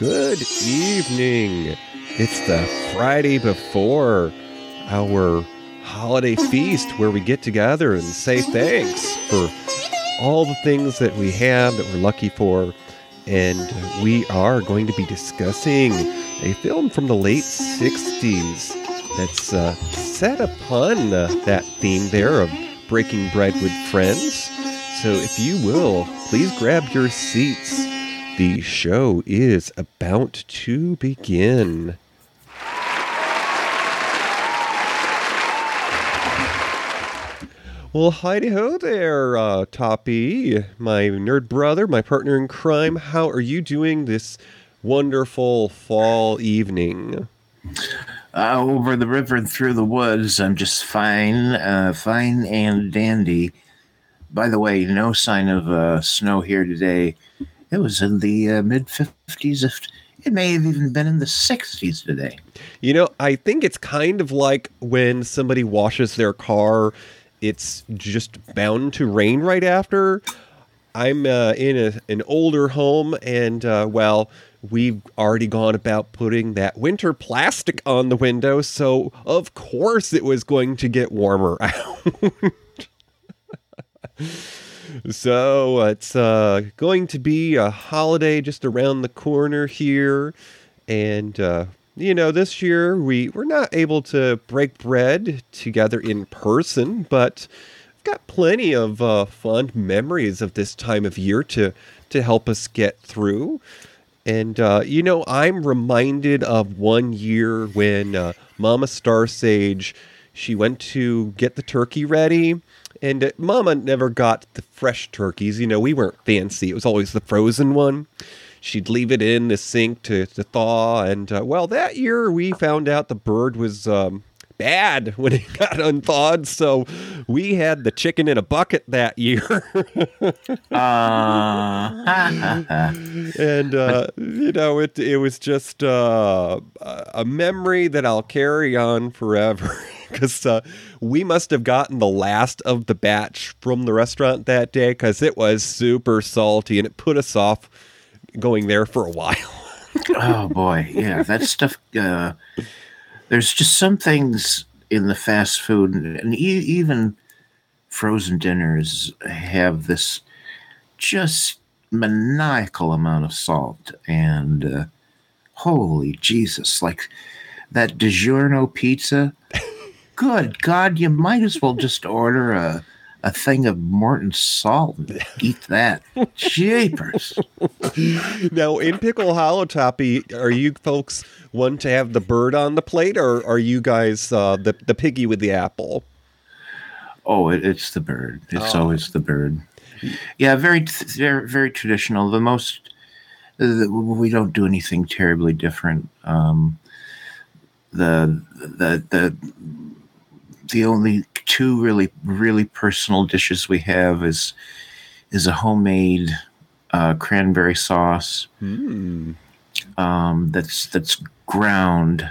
Good evening. It's the Friday before our holiday feast where we get together and say thanks for all the things that we have that we're lucky for. And we are going to be discussing a film from the late 60s that's uh, set upon uh, that theme there of breaking bread with friends. So if you will, please grab your seats. The show is about to begin. Well, hi ho there, uh, Toppy, my nerd brother, my partner in crime. How are you doing this wonderful fall evening? Uh, over the river and through the woods, I'm just fine, uh, fine and dandy. By the way, no sign of uh, snow here today. It was in the uh, mid 50s. If it may have even been in the 60s today. You know, I think it's kind of like when somebody washes their car, it's just bound to rain right after. I'm uh, in a, an older home, and uh, well, we've already gone about putting that winter plastic on the window, so of course it was going to get warmer out. so it's uh, going to be a holiday just around the corner here, and uh, you know this year we we're not able to break bread together in person, but I've got plenty of uh, fond memories of this time of year to to help us get through. And uh, you know, I'm reminded of one year when uh, Mama Star Sage she went to get the turkey ready and uh, Mama never got the fresh turkeys. You know, we weren't fancy. It was always the frozen one. She'd leave it in the sink to, to thaw. And, uh, well, that year we found out the bird was um, bad when it got unthawed. So we had the chicken in a bucket that year. And, uh, you know, it, it was just uh, a memory that I'll carry on forever. Because uh, we must have gotten the last of the batch from the restaurant that day because it was super salty and it put us off going there for a while. oh boy, yeah, that stuff. Uh, there's just some things in the fast food, and e- even frozen dinners have this just maniacal amount of salt. And uh, holy Jesus, like that DiGiorno pizza. Good God, you might as well just order a a thing of Morton salt and eat that. Jeepers. now, in Pickle Hollow Toppy, are you folks one to have the bird on the plate, or are you guys uh, the the piggy with the apple? Oh, it, it's the bird. It's Oh. always the bird. Yeah, very, very, very traditional. The most uh, we don't do anything terribly different. Um, the the the the only two really really personal dishes we have is is a homemade uh, cranberry sauce Hmm. um, that's that's ground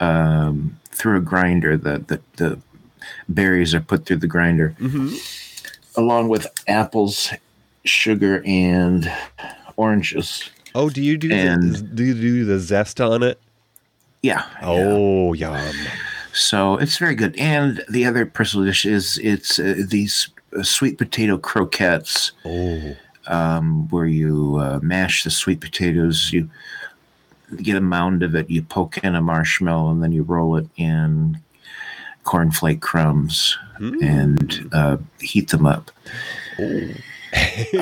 um, through a grinder. The, the the berries are put through the grinder hmm along with apples, sugar, and oranges. Oh, do you do the, And- do you do the zest on it? Yeah. yeah. Oh, yum. So it's very good. And the other personal dish is it's uh, these uh, sweet potato croquettes, Oh, um, where you uh, mash the sweet potatoes, you get a mound of it, you poke in a marshmallow, and then you roll it in cornflake crumbs Hmm. and uh, heat them up. Oh.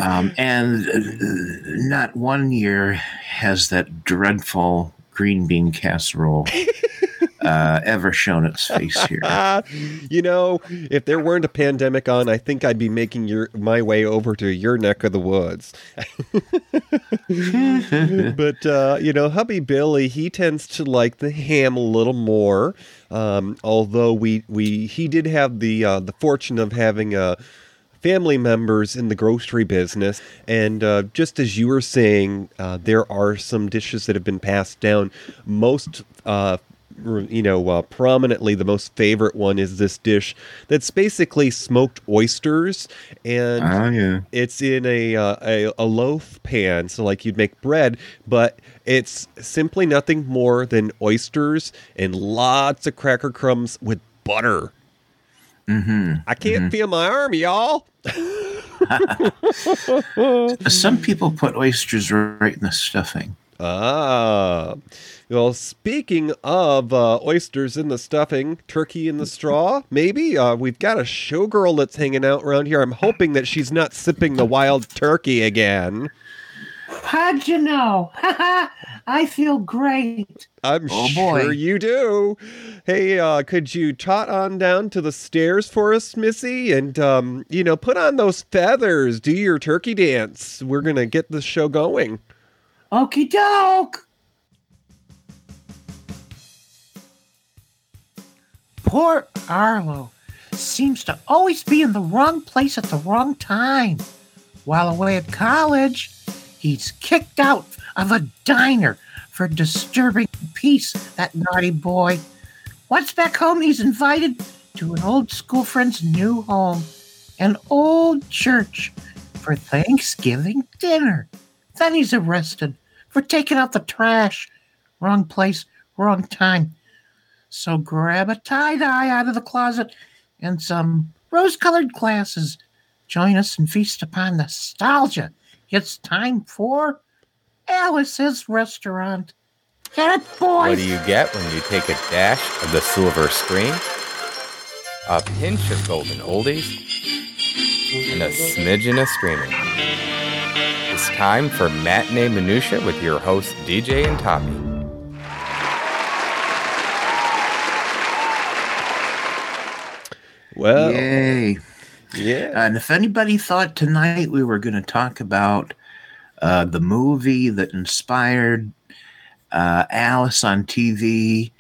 um, and uh, not one year has that dreadful green bean casserole uh, ever shown its face here. You know, if there weren't a pandemic on, I think I'd be making your my way over to your neck of the woods. but uh, you know, hubby Billy, he tends to like the ham a little more. Um, although we we he did have the uh, the fortune of having uh, family members in the grocery business, and uh, just as you were saying, uh, there are some dishes that have been passed down. Most uh, you know, uh, prominently the most favorite one is this dish that's basically smoked oysters, and Oh yeah. it's in a, uh, a a loaf pan, so like you'd make bread, but it's simply nothing more than oysters and lots of cracker crumbs with butter. Mm-hmm. I can't feel my arm, y'all. Some people put oysters right in the stuffing. Ah. Well, speaking of uh, oysters in the stuffing, turkey in the straw, maybe uh, we've got a showgirl that's hanging out around here. I'm hoping that she's not sipping the wild turkey again. How'd you know? I feel great. I'm Oh, sure boy. you do. Hey, uh, could you tot on down to the stairs for us, Missy? And, um, you know, put on those feathers, do your turkey dance. We're going to get the show going. Okie doke. Poor Arlo seems to always be in the wrong place at the wrong time. While away at college, he's kicked out of a diner for disturbing peace, that naughty boy. Once back home, he's invited to an old school friend's new home, an old church, for Thanksgiving dinner. Then he's arrested for taking out the trash. Wrong place, wrong time. So grab a tie dye out of the closet and some rose colored glasses. Join us and feast upon nostalgia. It's time for Alice's restaurant. Get it, boys! What do you get when you take a dash of the silver screen? A pinch of golden oldies and a smidgen of streaming. It's time for Matinee Minutia with your hosts DJ and Tommy. Well, Yay. yeah. And if anybody thought tonight we were going to talk about uh, the movie that inspired uh, Alice on TV,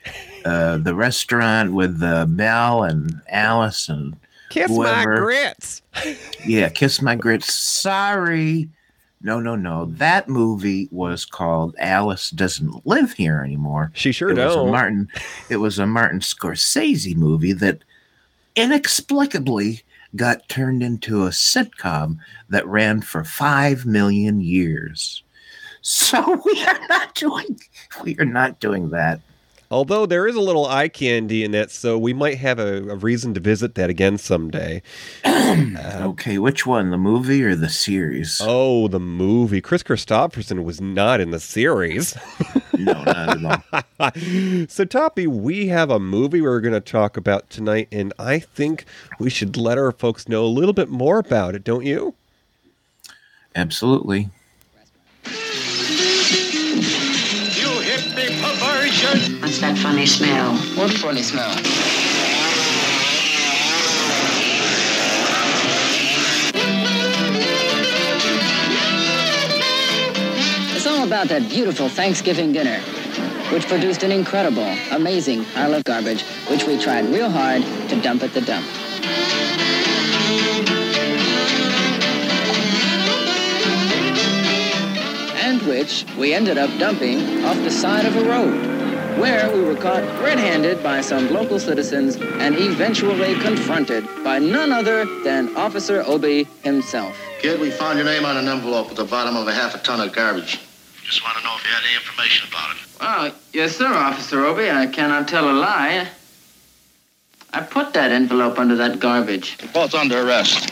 uh, the restaurant with uh, Belle and Alice, and Kiss my whoever- grits. yeah, Kiss My Grits. Sorry. No, no, no. That movie was called Alice Doesn't Live Here Anymore. She sure it was. Martin. It was a Martin Scorsese movie that inexplicably got turned into a sitcom that ran for five million years. So we are not doing. We are not doing that. Although there is a little eye candy in that, so we might have a, a reason to visit that again someday. Okay, which one, the movie or the series? Oh, the movie. Kris Kristofferson was not in the series. No, not at all. so, Toppy, we have a movie we're going to talk about tonight, and I think we should let our folks know a little bit more about it, don't you? Absolutely. What's that funny smell? What funny smell? It's all about that beautiful Thanksgiving dinner, which produced an incredible, amazing pile of garbage, which we tried real hard to dump at the dump. And which we ended up dumping off the side of a road, where we were caught red-handed by some local citizens and eventually confronted by none other than Officer Obie himself. Kid, we found your name on an envelope at the bottom of a half a ton of garbage. Just want to know if you had any information about it. Well, yes, sir, Officer Obie. I cannot tell a lie. I put that envelope under that garbage. You're both under arrest.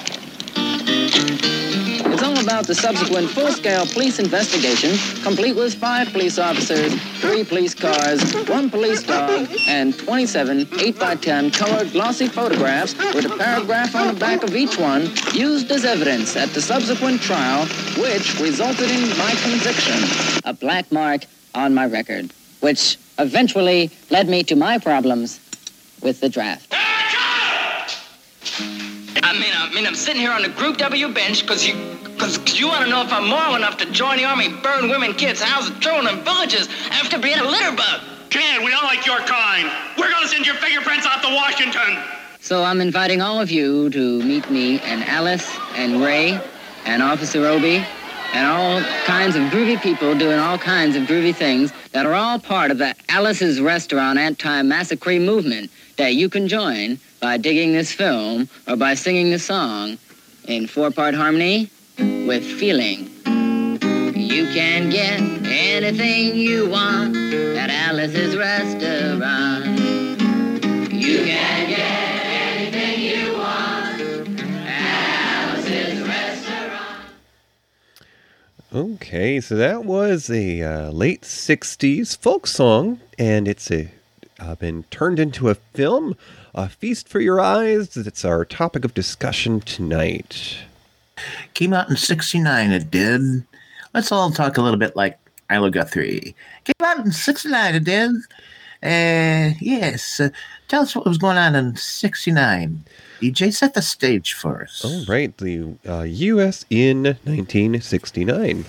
It's about the subsequent full-scale police investigation, complete with five police officers, three police cars, one police dog, and 27 8x10 colored glossy photographs with a paragraph on the back of each one used as evidence at the subsequent trial, which resulted in my conviction. A black mark on my record, which eventually led me to my problems with the draft. I mean, I mean, I'm sitting here on the Group W bench because you, because you want to know if I'm moral enough to join the army, burn women, kids, houses, children, and villages after being a litter bug. Kid, we don't like your kind. We're gonna send your fingerprints out to Washington. So I'm inviting all of you to meet me and Alice and Ray and Officer Obie and all kinds of groovy people doing all kinds of groovy things that are all part of the Alice's Restaurant anti-massacre movement that you can join by digging this film or by singing the song in four-part harmony with feeling. You can get anything you want at Alice's Restaurant. You can get anything you want at Alice's Restaurant. Okay, so that was a uh, late 60s folk song, and it's a, uh, been turned into a film, A Feast for Your Eyes. It's our topic of discussion tonight. Came out in 69, it did. Let's all talk a little bit like Arlo Guthrie. Came out in 69, it did. Uh, yes. Uh, tell us what was going on in 69. DJ, set the stage for us. All right, the uh, U.S. in 1969.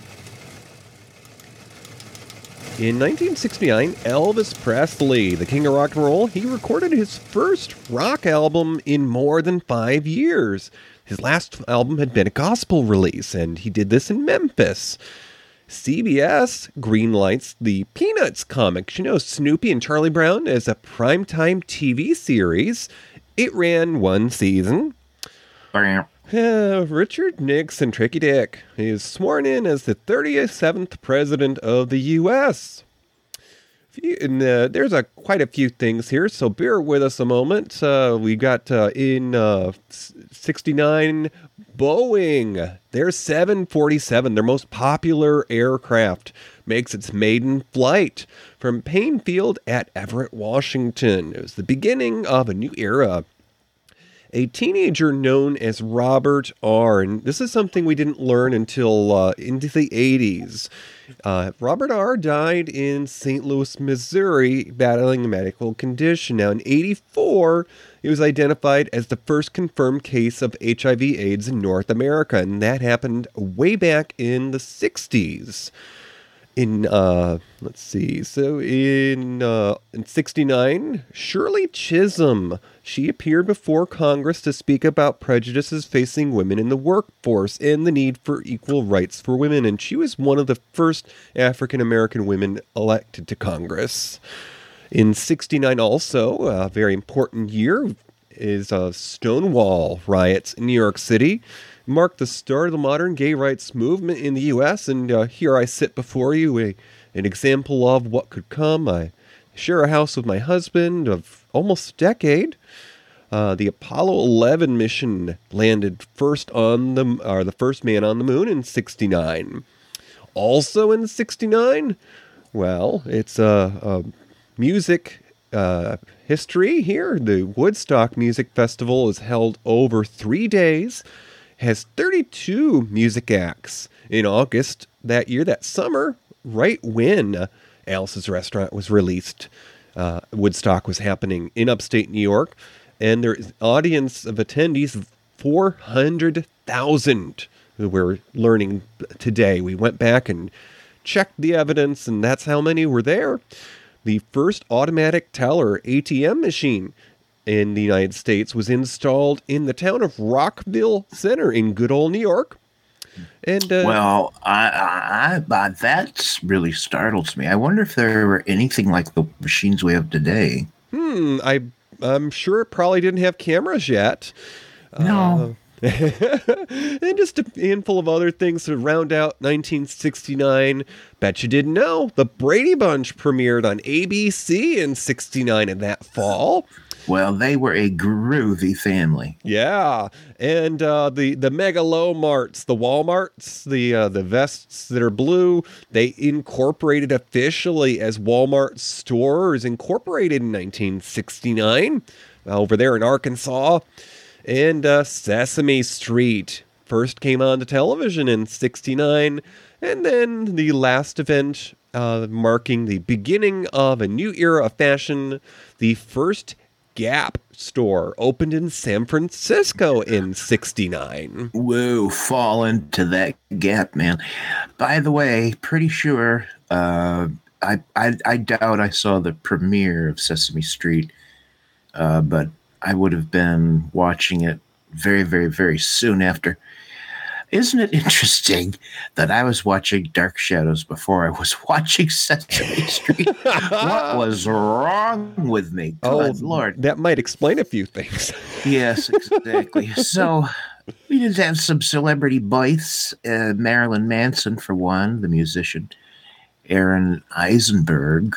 In 1969, Elvis Presley, the king of rock and roll, he recorded his first rock album in more than five years. His last album had been a gospel release, and he did this in Memphis. CBS greenlights the Peanuts comic, you know, Snoopy and Charlie Brown, as a primetime TV series. It ran one season. Bam. Uh, Richard Nixon, Tricky Dick, is sworn in as the 37th president of the U.S. Few- And, uh, there's a quite a few things here, so bear with us a moment. Uh, we got uh, in uh, 69 Boeing, their 747, their most popular aircraft, makes its maiden flight from Paine Field at Everett, Washington. It was the beginning of a new era a teenager known as Robert R. And this is something we didn't learn until uh, into the 80s. Uh, Robert R. died in St. Louis, Missouri, battling a medical condition. Now, in 84, he was identified as the first confirmed case of HIV/AIDS in North America, and that happened way back in the 60s in uh let's see. So in uh in 69 shirley chisholm she appeared before congress to speak about prejudices facing women in the workforce and the need for equal rights for women and she was one of the first african american women elected to congress. In 69 also a very important year is uh, stonewall riots in new york city marked the start of the modern gay rights movement in the U.S. And uh, here I sit before you, a, an example of what could come. I share a house with my husband of almost a decade. Uh, the Apollo 11 mission landed first on the, or the first man on the moon in 69. Also in 69, well, it's a, a music uh, history here. The Woodstock Music Festival is held over three days has 32 music acts. In August that year, that summer, right when Alice's Restaurant was released, uh, Woodstock was happening in upstate New York, and there is audience of attendees of 400,000 who we're learning today. We went back and checked the evidence, and that's how many were there. The first automatic teller ATM machine in the United States was installed in the town of Rockville Centre in good old New York. And uh, Well, I, I, I, that really startles me. I wonder if there were anything like the machines we have today. hmm, I I'm sure it probably didn't have cameras yet. No. and just a handful of other things to round out 1969. Bet you didn't know the Brady Bunch premiered on ABC in 69 in that fall. Well, they were a groovy family. Yeah, and uh, the the mega low marts, the Walmarts, the uh, the vests that are blue, they incorporated officially as Walmart stores incorporated in 1969 over there in Arkansas, and uh, Sesame Street first came on to television in '69, and then the last event uh, marking the beginning of a new era of fashion, the first Gap store opened in San Francisco in 69. Whoa, fall into that gap, man. By the way, pretty sure uh, I, I I doubt I saw the premiere of Sesame Street, uh, but I would have been watching it very, very, very soon after. Isn't it interesting that I was watching Dark Shadows before I was watching Sesame Street? what was wrong with me? Good Lord. Oh, that might explain a few things. Yes, exactly. so we did have some celebrity bites. Uh, Marilyn Manson, for one, the musician. Aron Eisenberg.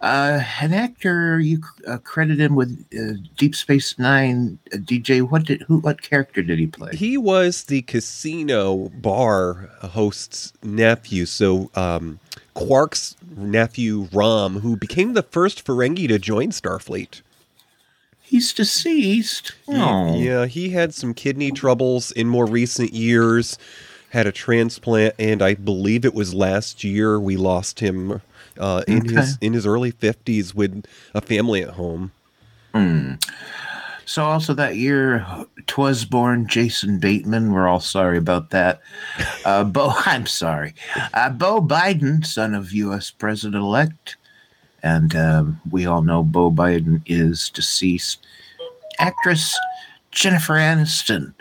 Uh, an actor you uh, credit him with uh, Deep Space Nine. Uh, DJ, what did who? What character did he play? He was the casino bar host's nephew. So um, Quark's nephew Rom, who became the first Ferengi to join Starfleet. He's deceased. Oh. Yeah, he had some kidney troubles in more recent years. Had a transplant, and I believe it was last year we lost him uh, in Okay. his in his early fifties with a family at home. Hmm. So also that year, twas born Jason Bateman. We're all sorry about that. Uh, Bo, I'm sorry. Uh, Beau Biden, son of U.S. President elect, and um, we all know Beau Biden is deceased. Actress Jennifer Aniston,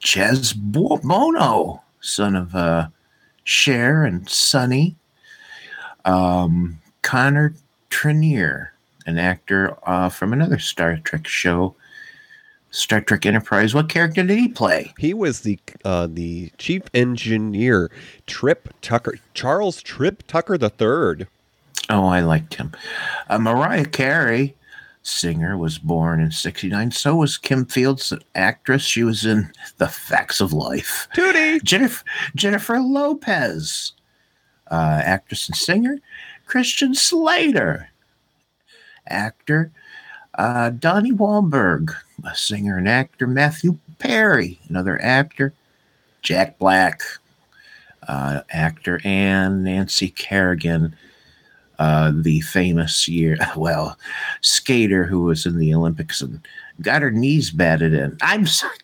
Chaz Bo- Bono, son of uh, Cher and Sonny. Um, Connor Trinneer, an actor uh, from another Star Trek show, Star Trek Enterprise. What character did he play? He was the uh, the chief engineer, Trip Tucker, Charles Trip Tucker the third. Oh, I liked him. Uh, Mariah Carey, singer, was born in '69. So was Kim Fields, an actress. She was in The Facts of Life. Tootie. Jennifer Jennifer Lopez, uh, actress and singer. Christian Slater, actor. Uh, Donnie Wahlberg, a singer and actor. Matthew Perry, another actor. Jack Black, uh, actor, and Nancy Kerrigan, uh, the famous year, well, skater who was in the Olympics and got her knees batted in. I'm sorry,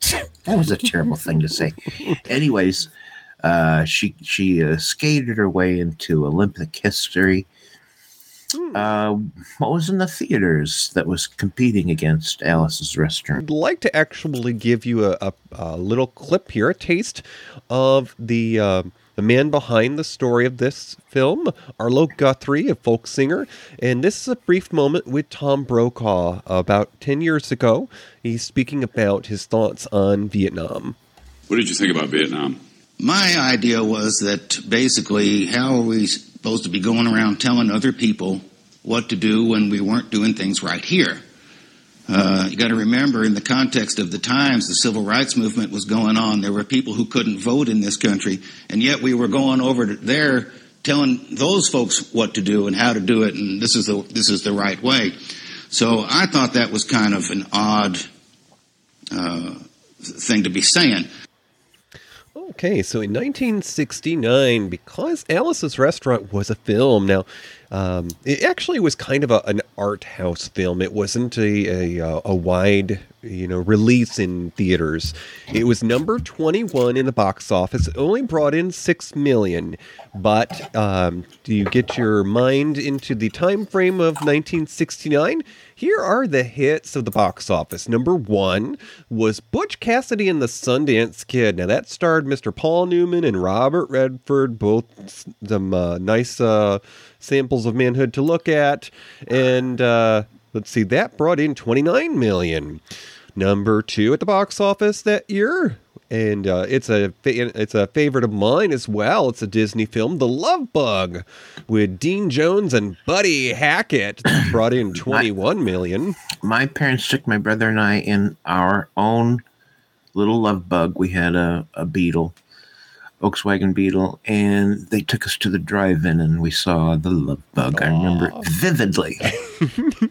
that was a terrible thing to say. Anyways, uh, she she uh, skated her way into Olympic history. Uh, what was in the theaters that was competing against Alice's Restaurant? I'd like to actually give you a, a, a little clip here, a taste of the uh, the man behind the story of this film, Arlo Guthrie, a folk singer. And this is a brief moment with Tom Brokaw about 10 years ago. He's speaking about his thoughts on Vietnam. What did you think about Vietnam? My idea was that basically, how are we supposed to be going around telling other people what to do when we weren't doing things right here? Uh, you got to remember, in the context of the times, the civil rights movement was going on. There were people who couldn't vote in this country, and yet we were going over there telling those folks what to do and how to do it, and this is the this is the right way. So I thought that was kind of an odd uh, thing to be saying. Okay, so in 1969, because Alice's Restaurant was a film, now um, it actually was kind of a, an art house film. It wasn't a, a uh, a wide you know release in theaters. It was number 21 in the box office. It only brought in six million. But um, do you get your mind into the time frame of 1969? Here are the hits of the box office. Number one was Butch Cassidy and the Sundance Kid. Now that starred Mr. Paul Newman and Robert Redford, both some uh, nice uh, samples of manhood to look at. And uh, let's see, that brought in 29 million. Number two at the box office that year, and uh, it's a it's a favorite of mine as well. It's a Disney film, The Love Bug, with Dean Jones and Buddy Hackett, brought in 21 million. My parents took my brother and I in our own little love bug. We had a, a Beetle, Volkswagen Beetle, and they took us to the drive-in and we saw the love bug. I remember it vividly.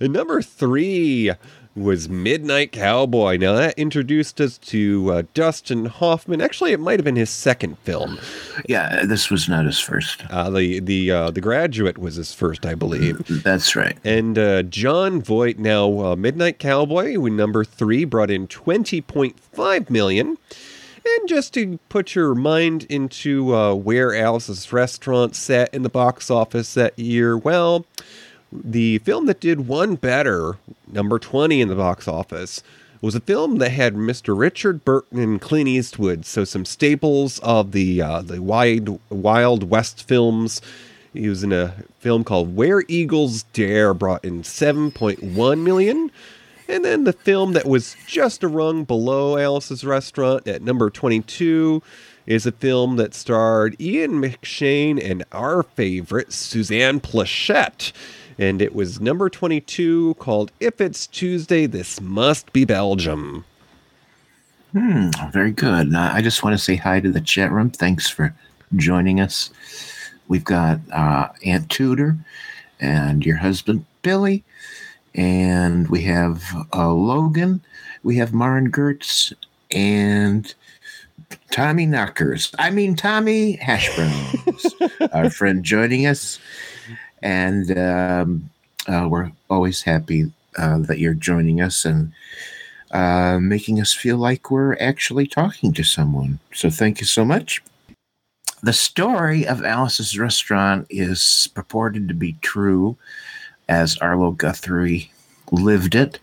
And number three was Midnight Cowboy. Now that introduced us to uh, Dustin Hoffman. Actually, it might have been his second film. Yeah, this was not his first. Uh, the the uh, the Graduate was his first, I believe. That's right. And uh, Jon Voight. Now uh, Midnight Cowboy, number three, brought in twenty point five million. And just to put your mind into uh, where Alice's Restaurant sat in the box office that year, well, the film that did one better, number 20 in the box office, was a film that had Mr. Richard Burton and Clint Eastwood, so some staples of the uh, the wide Wild West films. He was in a film called Where Eagles Dare, brought in 7.1 million. And then the film that was just a rung below Alice's Restaurant at number 22 is a film that starred Ian McShane and our favorite Suzanne Pleshette. And it was number 22 called If It's Tuesday, This Must Be Belgium. Hmm, very good. And I just want to say hi to the chat room. Thanks for joining us. We've got uh, Aunt Tudor and your husband Billy, and we have uh, Logan. We have Marin Gertz and Tommy Knockers. I mean Tommy Hash Browns, our friend joining us, and um, uh, we're always happy uh, that you're joining us and uh, making us feel like we're actually talking to someone. So thank you so much. The story of Alice's restaurant is purported to be true, as Arlo Guthrie lived it.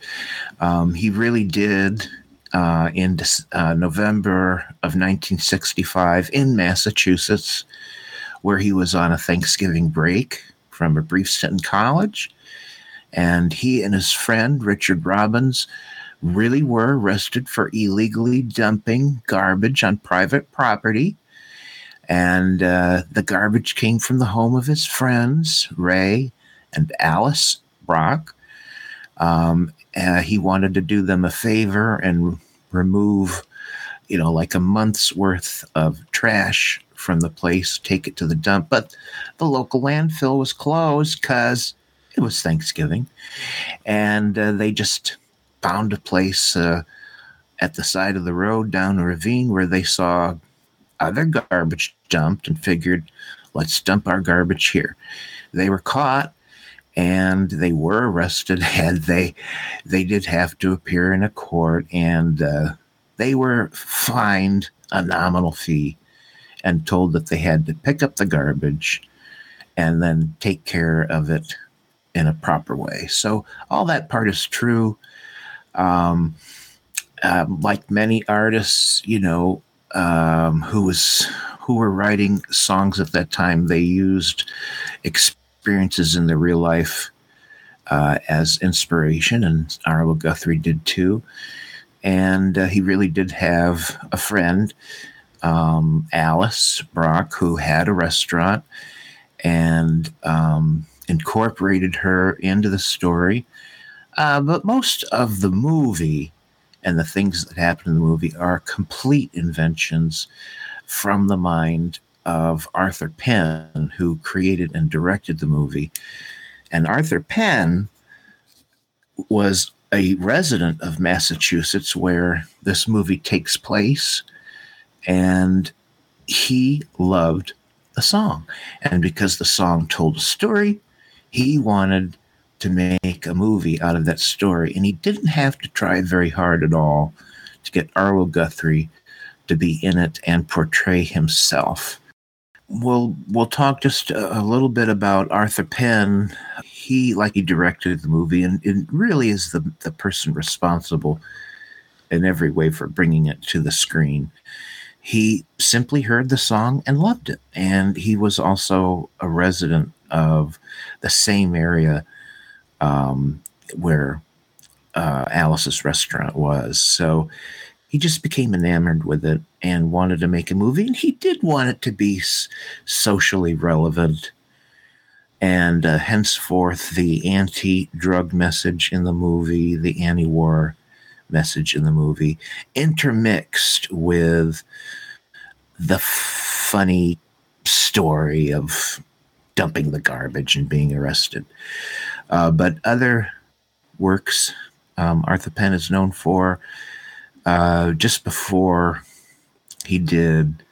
Um, he really did uh, in uh, November of 1965 in Massachusetts, where he was on a Thanksgiving break from a brief stint in college. And he and his friend, Richard Robbins, really were arrested for illegally dumping garbage on private property. And uh, the garbage came from the home of his friends, Ray and Alice Brock. Um, he wanted to do them a favor and remove, you know, like a month's worth of trash from the place, take it to the dump. But the local landfill was closed because it was Thanksgiving. And uh, they just found a place uh, at the side of the road down a ravine where they saw other garbage dumped and figured, let's dump our garbage here. They were caught and they were arrested and they they did have to appear in a court and uh, they were fined a nominal fee and told that they had to pick up the garbage and then take care of it in a proper way. So all that part is true. Um, um, like many artists you know um, who was who were writing songs at that time they used experiences in their real life uh, as inspiration, and Arlo Guthrie did too. And uh, he really did have a friend, um, Alice Brock, who had a restaurant and um, incorporated her into the story. Uh, but most of the movie and the things that happen in the movie are complete inventions from the mind of Arthur Penn, who created and directed the movie. And Arthur Penn was a resident of Massachusetts where this movie takes place. And he loved the song. And because the song told a story, he wanted to make a movie out of that story. And he didn't have to try very hard at all to get Arlo Guthrie to be in it and portray himself. We'll we'll talk just a, little bit about Arthur Penn. He, like he directed the movie, and, and really is the the person responsible in every way for bringing it to the screen. He simply heard the song and loved it, and he was also a resident of the same area um, where uh, Alice's restaurant was. So he just became enamored with it and wanted to make a movie. And he did want it to be socially relevant. And uh, henceforth, the anti drug message in the movie, the anti war message in the movie, intermixed with the funny story of dumping the garbage and being arrested. Uh, but other works um, Arthur Penn is known for uh, just before he did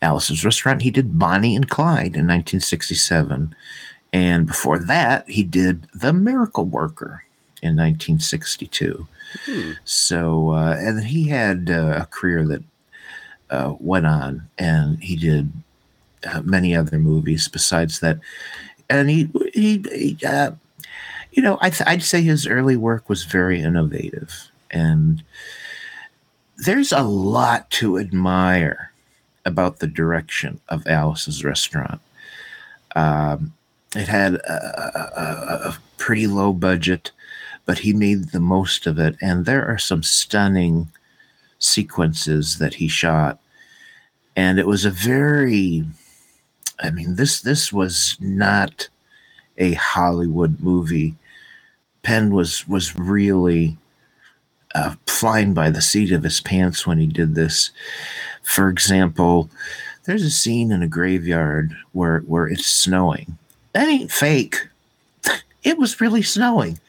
Alice's Restaurant, he did Bonnie and Clyde in 1967. And before that, he did The Miracle Worker in 1962. So, uh, and he had uh, a career that uh, went on, and he did uh, many other movies besides that. And he, he, he uh, you know, I th- I'd say his early work was very innovative And there's a lot to admire about the direction of Alice's restaurant. Um, it had a, a, a pretty low budget, but he made the most of it. And there are some stunning sequences that he shot. And it was a very, I mean, this this was not a Hollywood movie. Penn was was really uh, flying by the seat of his pants when he did this. For example, there's a scene in a graveyard where where it's snowing. That ain't fake. It was really snowing,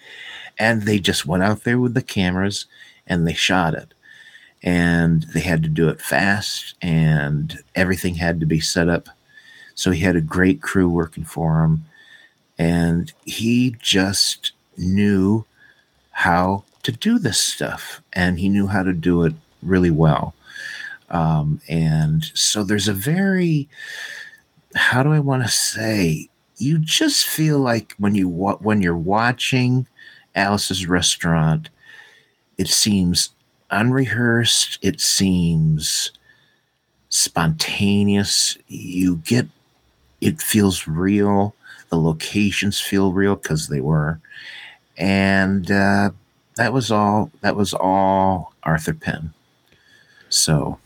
and they just went out there with the cameras and they shot it. And they had to do it fast, and everything had to be set up. So he had a great crew working for him, and he just knew how to do this stuff, and he knew how to do it really well. Um, and so there's a very, how do I want to say? You just feel like when you when you're watching Alice's Restaurant, it seems unrehearsed. It seems spontaneous. You get it feels real. The locations feel real because they were, and uh, that was all. That was all Arthur Penn. So,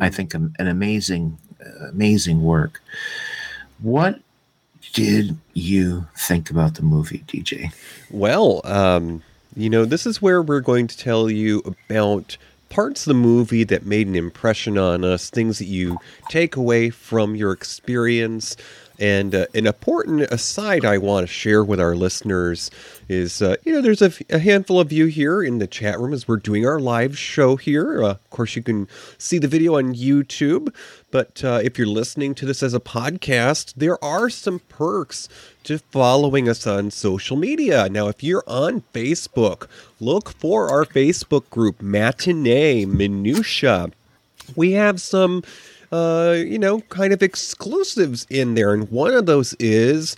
I think an, an amazing, uh, amazing work. What did you think about the movie, DJ? Well, um, you know, this is where we're going to tell you about parts of the movie that made an impression on us, things that you take away from your experience. And uh, an important aside I want to share with our listeners is, uh, you know, there's a, handful of you here in the chat room as we're doing our live show here. Uh, of course, you can see the video on YouTube, but uh, if you're listening to this as a podcast, there are some perks to following us on social media. Now, if you're on Facebook, look for our Facebook group, Matinee Minutia. We have some uh, you know, kind of exclusives in there. And one of those is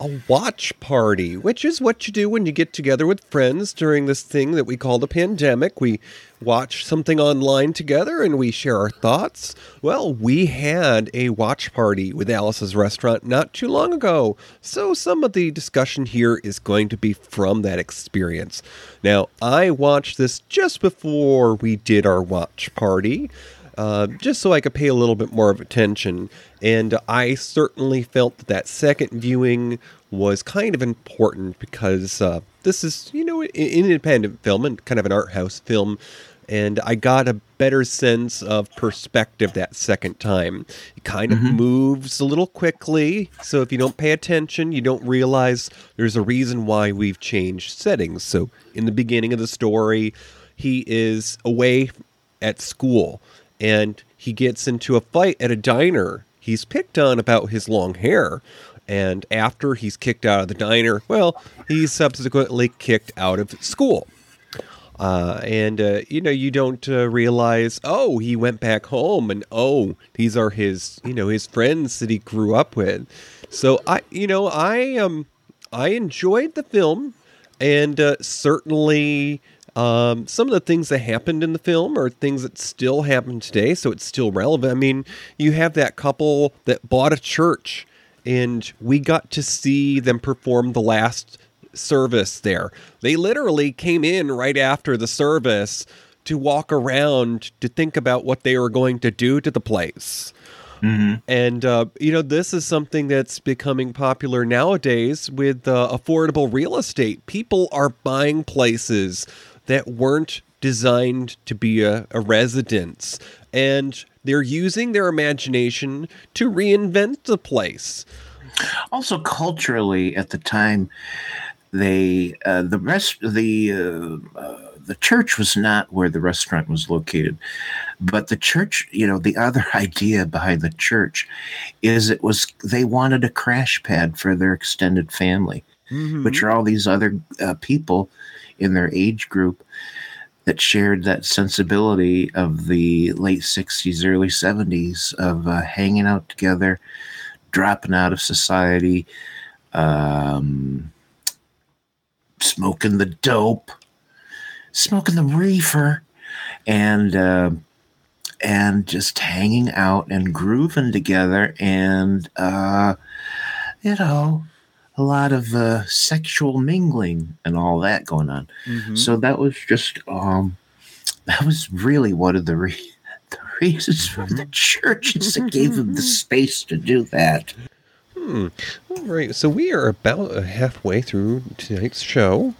a watch party, which is what you do when you get together with friends during this thing that we call the pandemic. We watch something online together and we share our thoughts. Well, we had a watch party with Alice's restaurant not too long ago. So some of the discussion here is going to be from that experience. Now, I watched this just before we did our watch party uh, just so I could pay a little bit more of attention. And I certainly felt that that second viewing was kind of important because uh, this is, you know, an independent film and kind of an art house film. And I got a better sense of perspective that second time. It kind of Mhm. moves a little quickly. So if you don't pay attention, you don't realize there's a reason why we've changed settings. So in the beginning of the story, he is away at school and he gets into a fight at a diner. He's picked on about his long hair. And after he's kicked out of the diner, well, he's subsequently kicked out of school. Uh, and, uh, you know, you don't uh, realize, oh, he went back home and, oh, these are his, you know, his friends that he grew up with. So I, you know, I, um, I enjoyed the film and uh, certainly um, some of the things that happened in the film are things that still happen today, so it's still relevant. I mean, you have that couple that bought a church, and we got to see them perform the last service there. They literally came in right after the service to walk around to think about what they were going to do to the place. And, uh, you know, this is something that's becoming popular nowadays with uh, affordable real estate. People are buying places that weren't designed to be a, a residence, and they're using their imagination to reinvent the place. Also, culturally, at the time, they uh, the rest the uh, uh, the church was not where the restaurant was located, but the church, you know, the other idea behind the church is it was they wanted a crash pad for their extended family, which are all these other uh, people in their age group that shared that sensibility of the late 60s early 70s of uh, hanging out together dropping out of society um, smoking the dope smoking the reefer, and uh, and just hanging out and grooving together, and uh, you know, a lot of uh, sexual mingling and all that going on. Mhm. So that was just um, that was really one of the re- the reasons for the churches that gave them the space to do that. Hmm. All right. So we are about uh, halfway through tonight's show.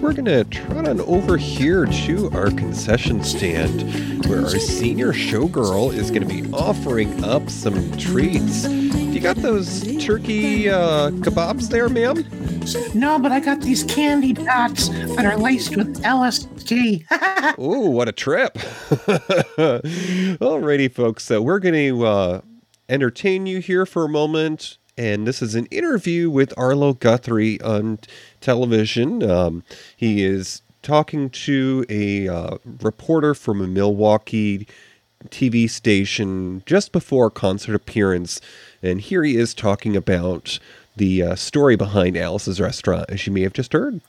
We're going to trot on over here to our concession stand where our senior showgirl is going to be offering up some treats. You got those turkey uh, kebabs there, ma'am? No, but I got these candy dots that are laced with LSD. Ooh, what a trip. Alrighty, folks. So we're going to uh, entertain you here for a moment. And this is an interview with Arlo Guthrie on television. Um, he is talking to a uh, reporter from a Milwaukee TV station just before a concert appearance. And here he is talking about the uh, story behind Alice's restaurant, as you may have just heard.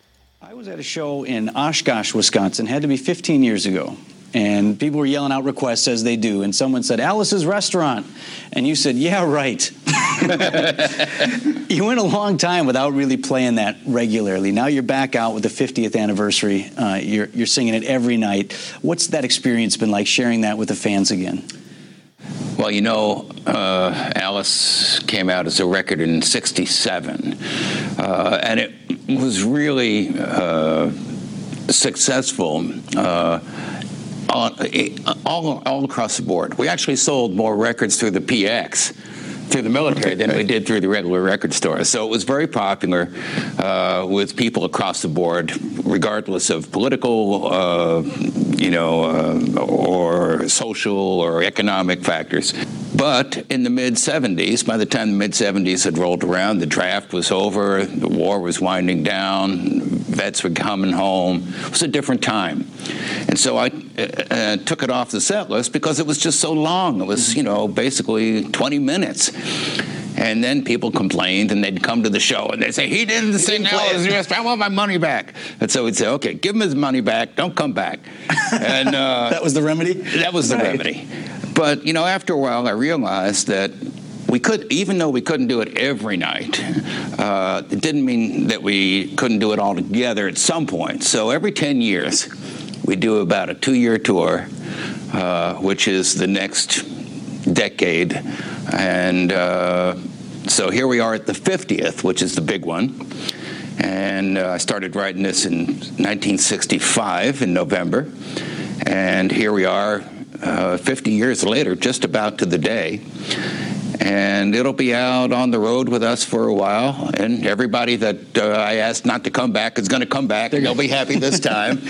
I was at a show in Oshkosh, Wisconsin, had to be 15 years ago. And people were yelling out requests as they do. And someone said, Alice's restaurant. And you said, Yeah, right. you went a long time without really playing that regularly. Now you're back out with the 50th anniversary. Uh, you're, you're singing it every night. What's that experience been like sharing that with the fans again? Well, you know, uh, Alice came out as a record in '67, uh, and it was really uh, successful. All, all, all across the board. We actually sold more records through the PX, through the military, than we did through the regular record stores. So it was very popular uh, with people across the board, regardless of political, uh, you know, uh, or social or economic factors. But in the mid 70s, by the time the mid 70s had rolled around, the draft was over, the war was winding down, vets were coming home. It was a different time. And so I uh, uh, took it off the set list because it was just so long. It was, you know, basically 20 minutes. And then people complained, and they'd come to the show and they'd say, "He didn't sing Alice Rest. I want my money back." And so we'd say, "Okay, give him his money back. Don't come back." And uh, that was the remedy. That was the Right. remedy. But you know, after a while, I realized that we could, even though we couldn't do it every night, uh, it didn't mean that we couldn't do it all together at some point. So every 10 years, we do about a two year tour, uh, which is the next decade. And uh, so here we are at the 50th, which is the big one. And uh, I started writing this in 1965 in November. And here we are uh, 50 years later, just about to the day. And it'll be out on the road with us for a while. And everybody that uh, I asked not to come back is going to come back. They'll be happy this time.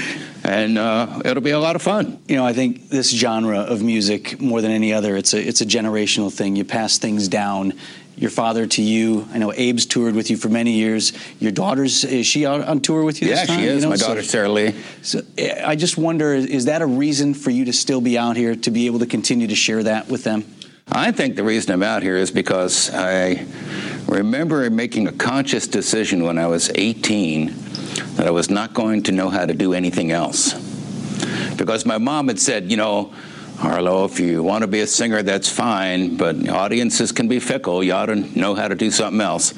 and uh, it'll be a lot of fun. You know, I think this genre of music, more than any other, it's a it's a generational thing. You pass things down. Your father to you. I know Abe's toured with you for many years. Your daughter's is she out on tour with you? Yeah, this time? she is. You know, My so- daughter, Sarah Lee. So eh, I just wonder, is that a reason for you to still be out here to be able to continue to share that with them? I think the reason I'm out here is because I remember making a conscious decision when I was 18 that I was not going to know how to do anything else. Because my mom had said, you know, Arlo, if you want to be a singer, that's fine, but audiences can be fickle. You ought to know how to do something else.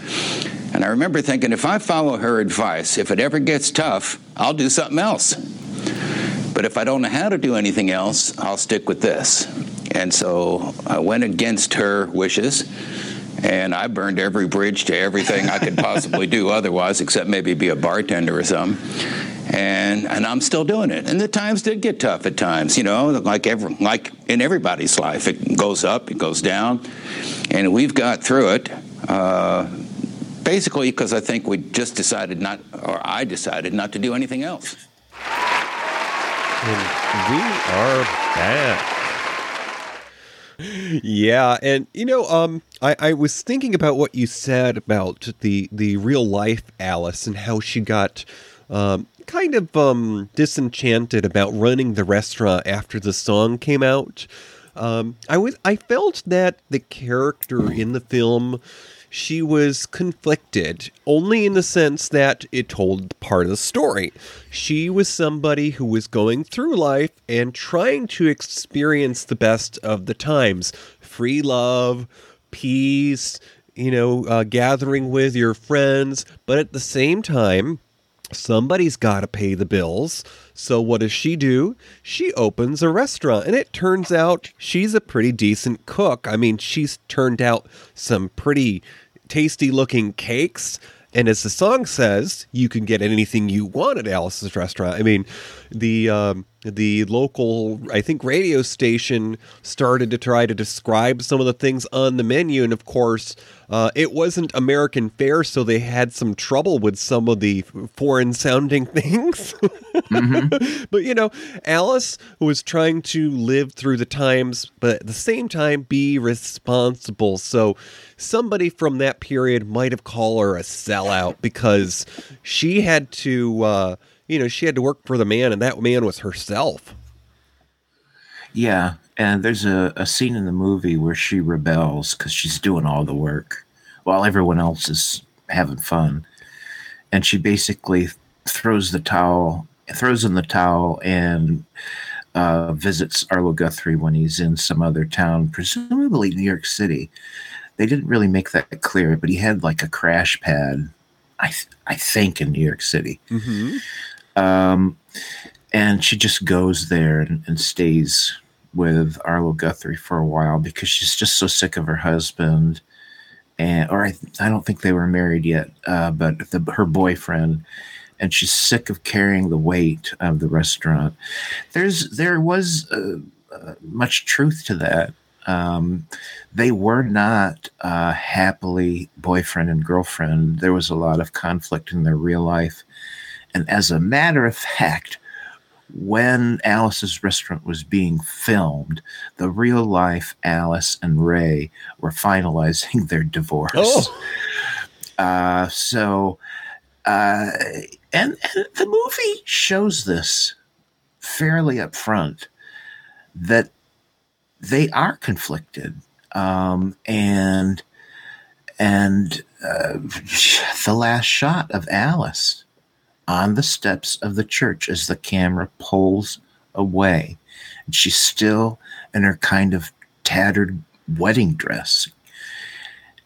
And I remember thinking, if I follow her advice, if it ever gets tough, I'll do something else. But if I don't know how to do anything else, I'll stick with this. And so I went against her wishes, and I burned every bridge to everything I could possibly do otherwise, except maybe be a bartender or something. And and I'm still doing it. And the times did get tough at times, you know, like every, like in everybody's life. It goes up, it goes down, and we've got through it. Uh, basically, because I think we just decided not, or I decided not to do anything else. And we are back. Yeah, and you know, um, I, I was thinking about what you said about the the real life Alice and how she got um, kind of um, disenchanted about running the restaurant after the song came out. Um, I was I felt that the character in the film she was conflicted, only in the sense that it told part of the story. She was somebody who was going through life and trying to experience the best of the times free love, peace, you know, uh, gathering with your friends, but at the same time, somebody's got to pay the bills. So what does she do? She opens a restaurant and it turns out she's a pretty decent cook. I mean, she's turned out some pretty tasty looking cakes. And as the song says, you can get anything you want at Alice's restaurant. I mean, the um, the local, I think, radio station started to try to describe some of the things on the menu, and of course, uh, it wasn't American fare, so they had some trouble with some of the foreign sounding things. Mm-hmm. but you know, Alice was trying to live through the times, but at the same time be responsible. So somebody from that period might have called her a sellout because she had to. Uh, you know, she had to work for the man, and that man was herself. Yeah, and there's a, a scene in the movie where she rebels because she's doing all the work while everyone else is having fun. And she basically throws the towel, throws in the towel, and uh, visits Arlo Guthrie when he's in some other town, presumably New York City. They didn't really make that clear, but he had like a crash pad, I th- I think, in New York City. Mm-hmm. Um, and she just goes there and, and stays with Arlo Guthrie for a while because she's just so sick of her husband. And, or I, I don't think they were married yet, uh, but the, her boyfriend, and she's sick of carrying the weight of the restaurant. There's there was uh, uh, much truth to that. Um, they were not uh, happily boyfriend and girlfriend. There was a lot of conflict in their real life, and as a matter of fact, when Alice's restaurant was being filmed, the real life Alice and Ray were finalizing their divorce. Oh. Uh, so, uh, and, and the movie shows this fairly upfront that they are conflicted. Um, and and uh, the last shot of Alice on the steps of the church as the camera pulls away. And she's still in her kind of tattered wedding dress.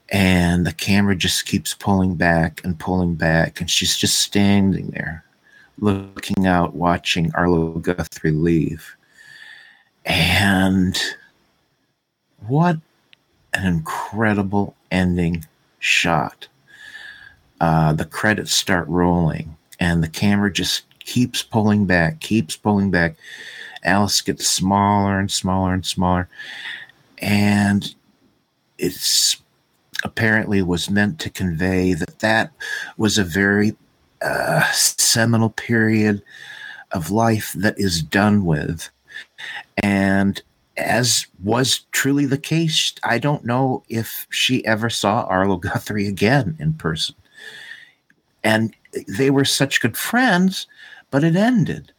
And the camera just keeps pulling back and pulling back. And she's just standing there, looking out, watching Arlo Guthrie leave. And what an incredible ending shot. Uh, the credits start rolling and the camera just keeps pulling back, keeps pulling back. Alice gets smaller and smaller and smaller, and it's apparently was meant to convey that that was a very uh, seminal period of life that is done with, and as was truly the case, I don't know if she ever saw Arlo Guthrie again in person. And they were such good friends, but it ended.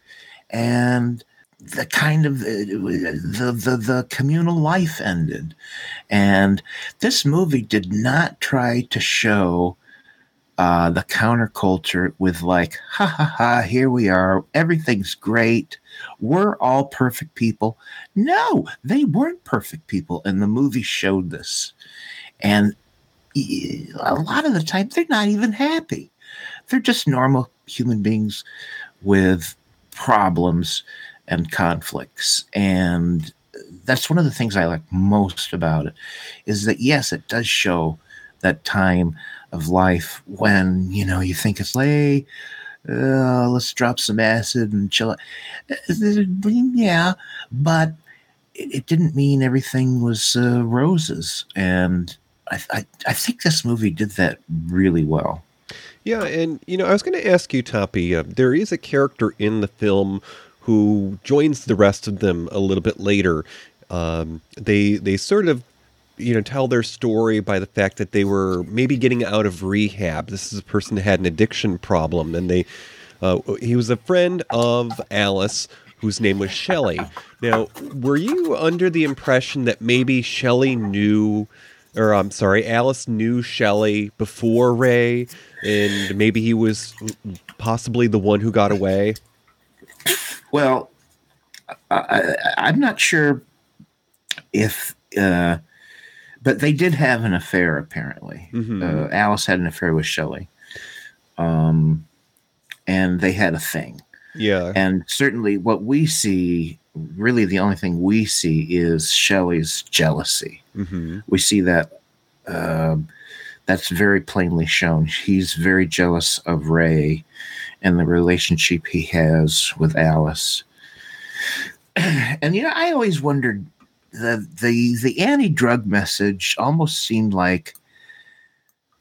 And the kind of the, the the communal life ended. And this movie did not try to show uh, the counterculture with like ha ha ha here we are everything's great we're all perfect people. No they weren't perfect people and the movie showed this. And a lot of the time they're not even happy they're just normal human beings with problems and conflicts. And that's one of the things I like most about it is that, yes, it does show that time of life when, you know, you think it's like, uh, let's drop some acid and chill. Yeah, but it, it didn't mean everything was uh, roses. And I, I, I think this movie did that really well. Yeah, and you know, I was going to ask you, Toppy. Uh, there is a character in the film who joins the rest of them a little bit later. Um, they they sort of you know tell their story by the fact that they were maybe getting out of rehab. This is a person that had an addiction problem, and they uh, he was a friend of Alice, whose name was Shelley. Now, were you under the impression that maybe Shelley knew or I'm sorry, Alice knew Shelley before Ray, and maybe he was possibly the one who got away. Well, I, I'm not sure if, uh, but they did have an affair apparently. Mhm. Uh, Alice had an affair with Shelley, um, and they had a thing. Yeah. And certainly, what we see, really, the only thing we see is Shelley's jealousy. hmm We see that um, that's very plainly shown. He's very jealous of Ray and the relationship he has with Alice. and you know, I always wondered the the the anti-drug message almost seemed like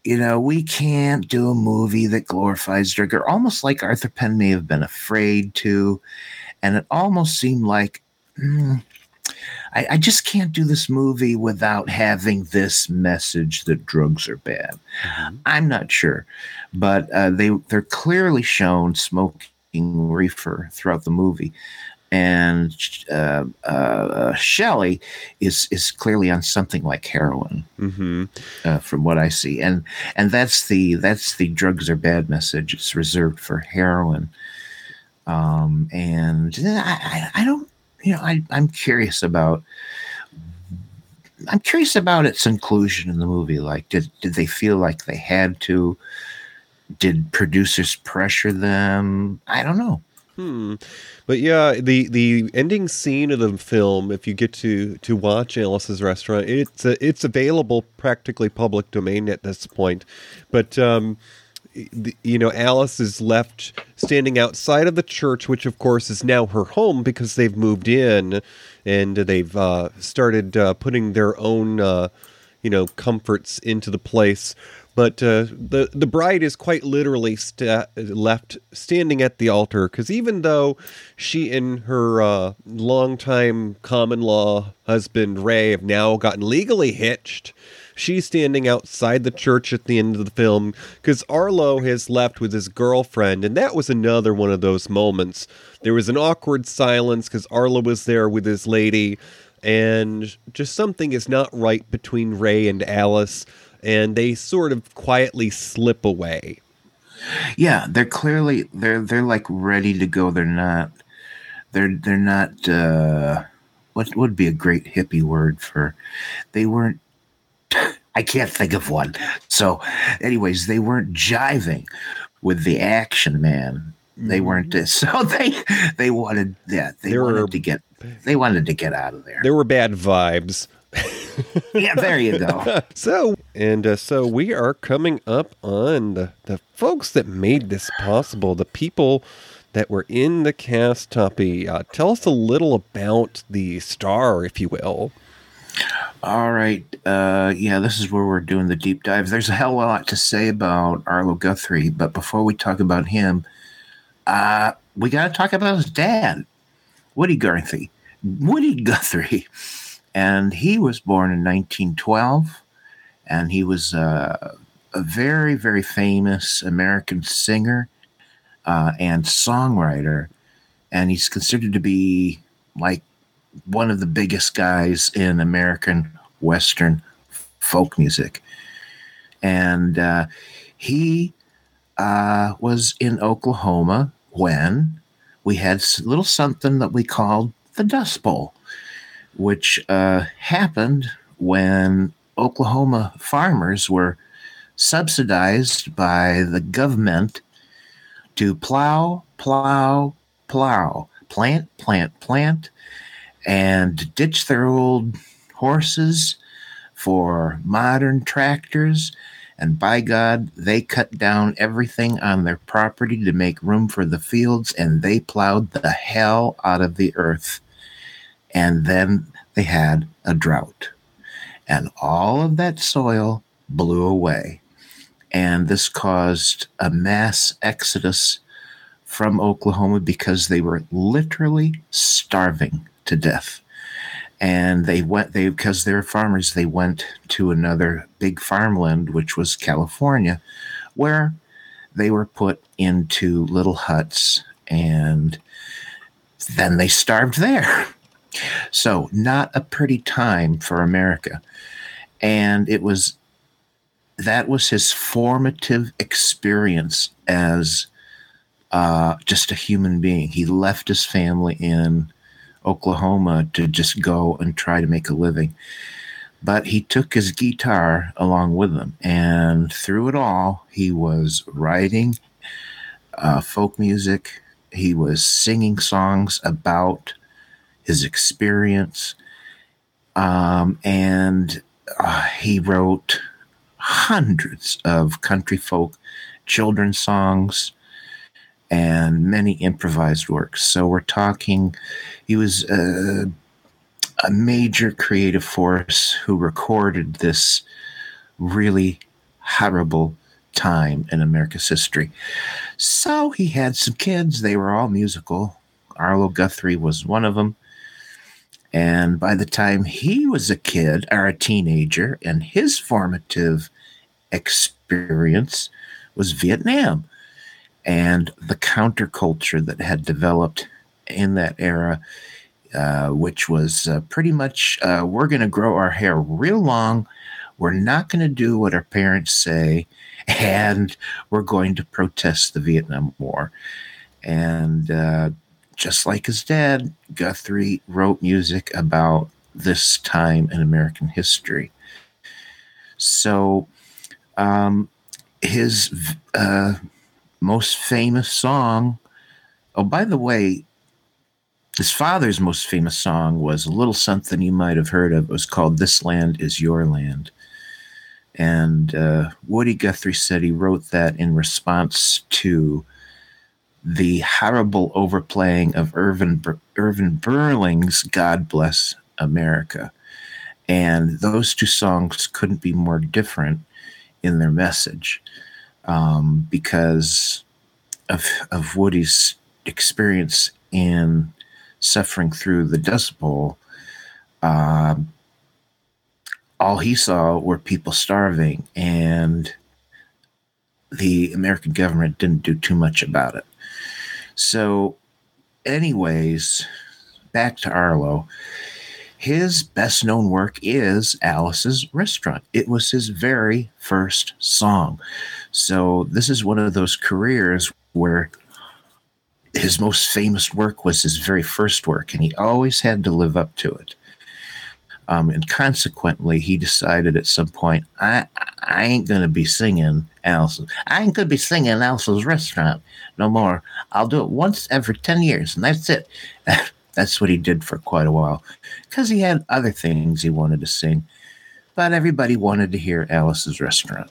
you know, we can't do a movie that glorifies drug, or almost like Arthur Penn may have been afraid to. And it almost seemed like, mm, I, I just can't do this movie without having this message that drugs are bad. I'm not sure, but uh, they they're clearly shown smoking reefer throughout the movie, and uh, uh, Shelley is is clearly on something like heroin hmm uh, from what I see, and and that's the that's the drugs are bad message. It's reserved for heroin, um, and I, I don't you know I I'm curious about. I'm curious about its inclusion in the movie. Like, did did they feel like they had to? Did producers pressure them? I don't know. Hmm. But yeah, the the ending scene of the film, if you get to to watch Alice's Restaurant, it's uh, it's available practically public domain at this point. But um, you know, Alice is left standing outside of the church, which of course is now her home because they've moved in and they've uh, started uh, putting their own uh, you know comforts into the place. But uh, the the bride is quite literally sta- left standing at the altar because even though she and her uh, longtime common law husband Ray have now gotten legally hitched, she's standing outside the church at the end of the film because Arlo has left with his girlfriend, and that was another one of those moments. There was an awkward silence because Arlo was there with his lady, and just something is not right between Ray and Alice, and they sort of quietly slip away. Yeah, they're clearly they're they're like ready to go. They're not they're they're not uh what would be a great hippie word for they weren't I can't think of one. So anyways, they weren't jiving with the action man. They weren't so they they wanted yeah, they There wanted were- to get they wanted to get out of there. There were bad vibes. Yeah, there you go. So, and uh, so we are coming up on the, the folks that made this possible, the people that were in the cast, Toppy. Uh, tell us a little about the star, if you will. All right. Uh, yeah, this is where we're doing the deep dive. There's a hell of a lot to say about Arlo Guthrie, but before we talk about him, uh, we got to talk about his dad, Woody Guthrie. Woody Guthrie. And he was born in 1912, and he was uh, a very, very famous American singer uh, and songwriter. And he's considered to be like one of the biggest guys in American Western folk music. And uh, he uh, was in Oklahoma when we had a little something that we called the Dust Bowl, which uh, happened when Oklahoma farmers were subsidized by the government to plow, plow, plow, plant, plant, plant, and ditch their old horses for modern tractors. And by God, they cut down everything on their property to make room for the fields, and they plowed the hell out of the earth. And then they had a drought. And all of that soil blew away. And this caused a mass exodus from Oklahoma because they were literally starving to death. And they went they because they were farmers, they went to another big farmland, which was California, where they were put into little huts and then they starved there. So not a pretty time for America. and it was that was his formative experience as uh, just a human being. He left his family in Oklahoma to just go and try to make a living. But he took his guitar along with him, and through it all, he was writing uh, folk music. He was singing songs about his experience, um, and uh, he wrote hundreds of country folk children's songs and many improvised works. So we're talking, he was a, a major creative force who recorded this really horrible time in America's history. So he had some kids, they were all musical. Arlo Guthrie was one of them. And by the time he was a kid or a teenager, and his formative experience was Vietnam and the counterculture that had developed in that era, uh, which was uh, pretty much uh, we're going to grow our hair real long. We're not going to do what our parents say, and we're going to protest the Vietnam War. And uh, just like his dad, Guthrie wrote music about this time in American history. So, um, his uh, most famous song. Oh, by the way, his father's most famous song was a little something you might have heard of. It was called This Land Is Your Land. And uh, Woody Guthrie said he wrote that in response to the horrible overplaying of Irvin, Irvin Berlin's God Bless America. And those two songs couldn't be more different in their message um, because of of Woody's experience in suffering through the Dust Bowl. Uh, all he saw were people starving, and the American government didn't do too much about it. So, anyways, back to Arlo. His best known work is Alice's Restaurant. It was his very first song. So this is one of those careers where his most famous work was his very first work, and he always had to live up to it. Um, and consequently, he decided at some point, I I ain't gonna be singing Alice's. I ain't gonna be singing Alice's Restaurant no more. I'll do it once every ten years, and that's it. that's what he did for quite a while, because he had other things he wanted to sing, but everybody wanted to hear Alice's Restaurant.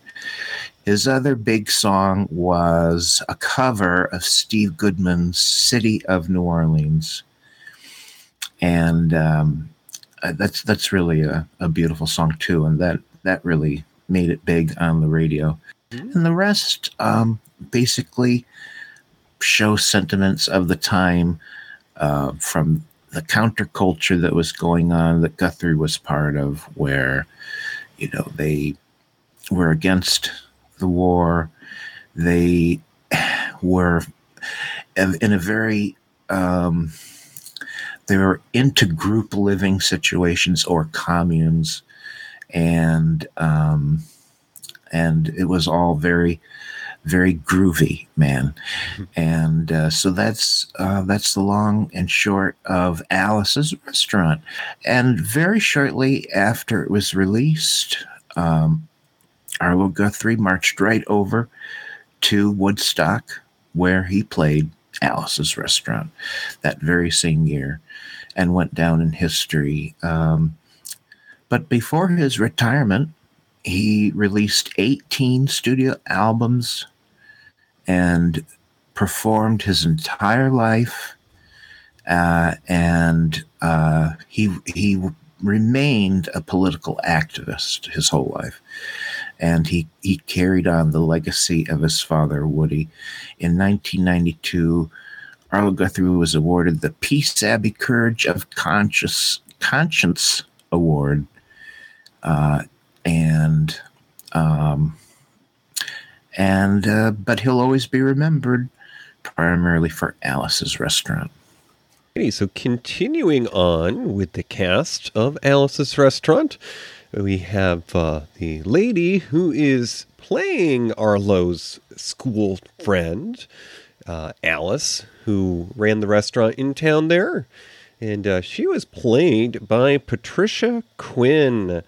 His other big song was a cover of Steve Goodman's City of New Orleans. And um, uh, that's that's really a, a beautiful song too, and that that really made it big on the radio. Mm-hmm. And the rest um, basically show sentiments of the time uh, from the counterculture that was going on that Guthrie was part of, where you know they were against the war. They were in a very um, they were into group living situations or communes, and um, and it was all very very groovy, man. And uh, so that's uh, that's the long and short of Alice's Restaurant. And very shortly after it was released, um, Arlo Guthrie marched right over to Woodstock, where he played Alice's Restaurant that very same year and went down in history. Um, but before his retirement, he released 18 studio albums and performed his entire life. Uh, and uh, he he remained a political activist his whole life and he, he carried on the legacy of his father, Woody. In 1992, Arlo Guthrie was awarded the Peace Abbey Courage of Conscious, Conscience Award. Uh, and um, and uh, but he'll always be remembered primarily for Alice's Restaurant. Okay, so continuing on with the cast of Alice's Restaurant, we have uh, the lady who is playing Arlo's school friend, uh, Alice, who ran the restaurant in town there. And uh, she was played by Patricia Quinn.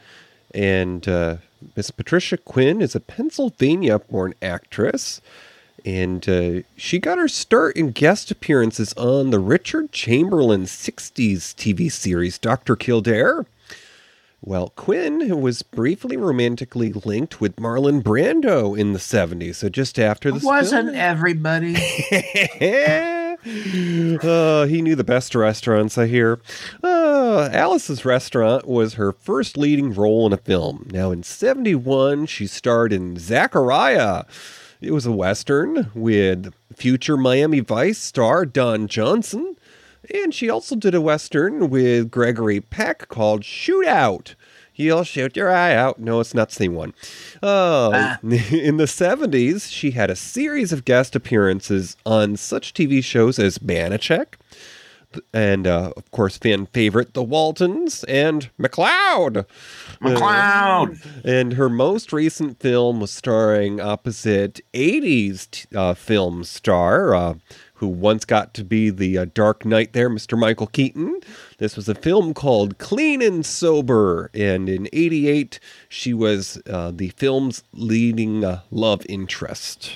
And uh, Miss Patricia Quinn is a Pennsylvania born actress. And uh, she got her start in guest appearances on the Richard Chamberlain 60s TV series, Dr. Kildare. Well, Quinn was briefly romantically linked with Marlon Brando in the 70s, so just after the Wasn't film. everybody? Uh, he knew the best restaurants, I hear. Uh, Alice's Restaurant was her first leading role in a film. Now, in 71, she starred in Zachariah. It was a Western with future Miami Vice star Don Johnson. And she also did a Western with Gregory Peck called Shootout. He'll shoot your eye out. No, it's not the same one. Uh, In the 70s, she had a series of guest appearances on such TV shows as Banacek, and uh, of course, fan favorite The Waltons and McCloud. McCloud. Uh, and her most recent film was starring opposite 80s t- uh, film star uh, who once got to be the uh, Dark Knight there, Mr. Michael Keaton. This was a film called Clean and Sober, and in 88, she was uh, the film's leading uh, love interest.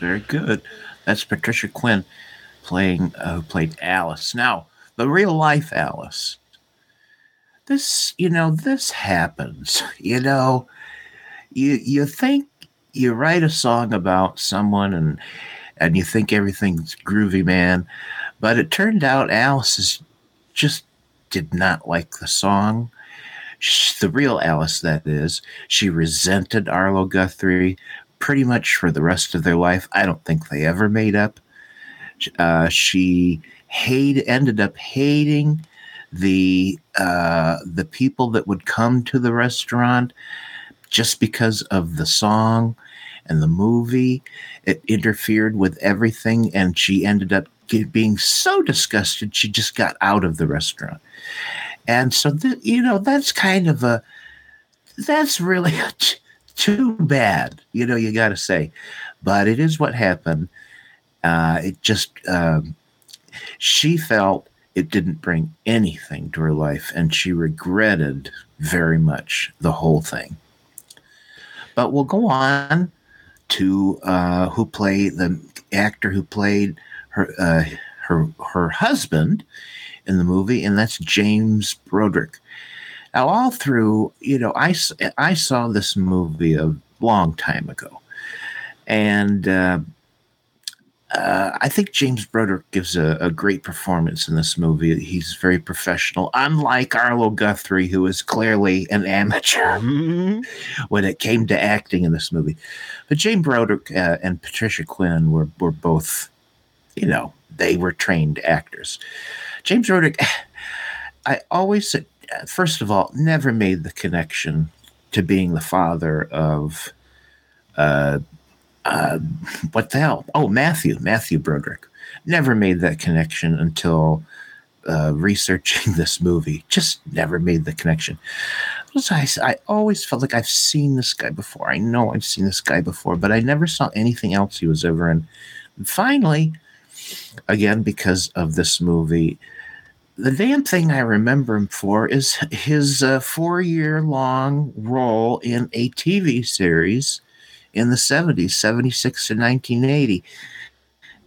Very good. That's Patricia Quinn playing uh, who played Alice. Now, the real life Alice. This, you know, this happens. You know, you you think you write a song about someone and and you think everything's groovy, man, but it turned out Alice is just did not like the song. Sh the real Alice, that is, she resented Arlo Guthrie pretty much for the rest of their life. I don't think they ever made up. Uh, she hate ended up hating the uh, the people that would come to the restaurant just because of the song and the movie. It interfered with everything, and she ended up being so disgusted she just got out of the restaurant. And so, th- you know, that's kind of a that's really too bad. You know, you got to say, but it is what happened. Uh, it just um, she felt it didn't bring anything to her life, and she regretted very much the whole thing. But we'll go on to uh, who played the actor who played her uh, her her husband in the movie, and that's James Broderick. Now, all through, you know, I I saw this movie a long time ago, and uh, uh, I think James Broderick gives a, a great performance in this movie. He's very professional, unlike Arlo Guthrie, who is clearly an amateur when it came to acting in this movie. But James Broderick uh, and Patricia Quinn were, were both, you know, they were trained actors. James Broderick, I always said, first of all, never made the connection to being the father of uh, uh, what the hell? Oh, Matthew, Matthew Broderick. Never made that connection until uh, researching this movie. Just never made the connection. I, I always felt like I've seen this guy before. I know I've seen this guy before, but I never saw anything else he was ever in. And finally, again, because of this movie, the damn thing I remember him for is his uh, four year long role in a TV series in the 70s, 76 to 1980.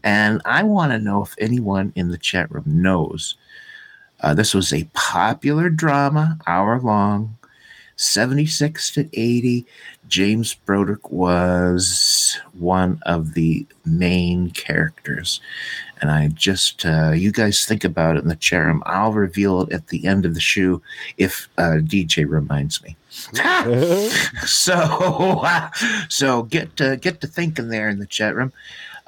And I want to know if anyone in the chat room knows. Uh, this was a popular drama, hour long, 76 to 80. James Broderick was one of the main characters. And I just, uh, you guys think about it in the chat room. I'll reveal it at the end of the shoe if uh, DJ reminds me. so, uh, so get to, get to thinking there in the chat room.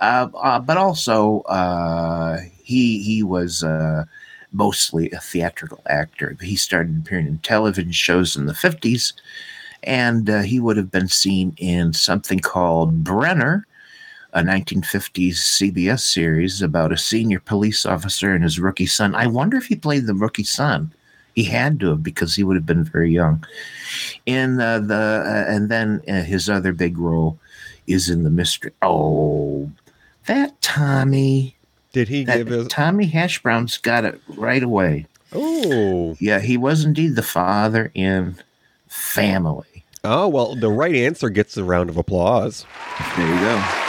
Uh, uh, but also, uh, he he was uh, mostly a theatrical actor. He started appearing in television shows in the fifties, and uh, he would have been seen in something called Brenner, a 1950s CBS series about a senior police officer and his rookie son. I wonder if he played the rookie son He had to have because he would have been very young. In uh, the uh, and then uh, his other big role is in the mystery. Oh, that Tommy. Did he that give his? Tommy Hash Brown's got it right away. Oh, Yeah, he was indeed the father in Family. oh well, the right answer gets a round of applause. There you go.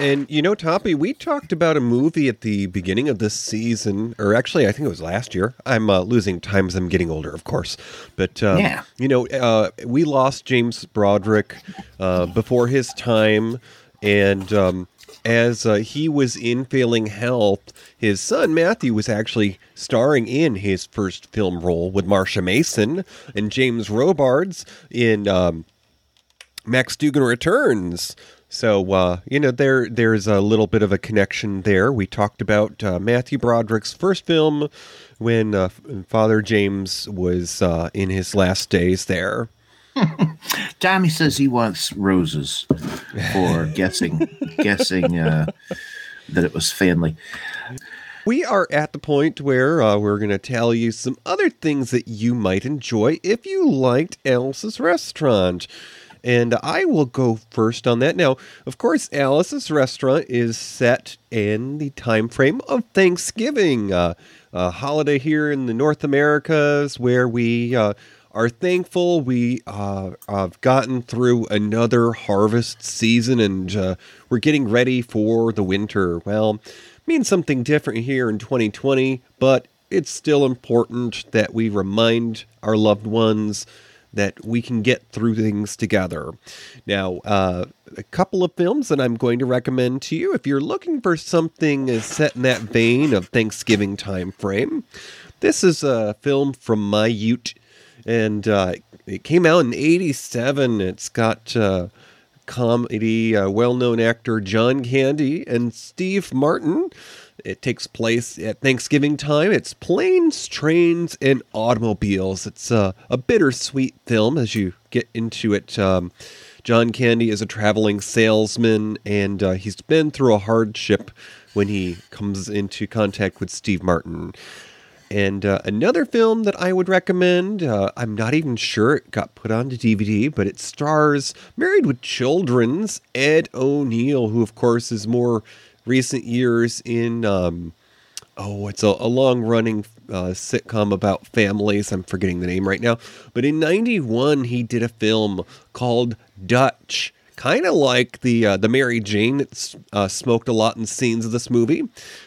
And you know, Toppy, we talked about a movie at the beginning of this season, or actually, I think it was last year. I'm uh, losing time as I'm getting older, of course. But um, Yeah. you know, uh, we lost James Broderick uh, before his time, and um, as uh, he was in failing health, his son Matthew was actually starring in his first film role with Marsha Mason and James Robards in. Um, Max Dugan returns. So uh, you know there there's a little bit of a connection there. We talked about uh, Matthew Broderick's first film when uh, Father James was uh, in his last days there. Tommy says he wants roses for guessing guessing uh, that it was family. We are at the point where uh, we're going to tell you some other things that you might enjoy if you liked Alice's Restaurant. And I will go first on that. Now, of course, Alice's Restaurant is set in the time frame of Thanksgiving, uh, a holiday here in the North Americas where we uh, are thankful we uh, have gotten through another harvest season and uh, we're getting ready for the winter. Well, means something different here in 2020, but it's still important that we remind our loved ones that we can get through things together. Now, uh, a couple of films that I'm going to recommend to you if you're looking for something set in that vein of Thanksgiving time frame. This is a film from my Ute, and uh, it came out in '87. It's got uh, comedy, uh, well-known actor John Candy and Steve Martin. It takes place at Thanksgiving time. It's planes, trains, and automobiles. It's uh, a bittersweet film as you get into it. Um, John Candy is a traveling salesman, and uh, he's been through a hardship when he comes into contact with Steve Martin. And uh, another film that I would recommend, uh, I'm not even sure it got put onto DVD, but it stars Married with Children's Ed O'Neill, who, of course, is more recent years in, um, oh, it's a, a long running uh, sitcom about families. I'm forgetting the name right now. But in 91, he did a film called Dutch. Kind of like the uh, the Mary Jane that's uh, smoked a lot in scenes of this movie,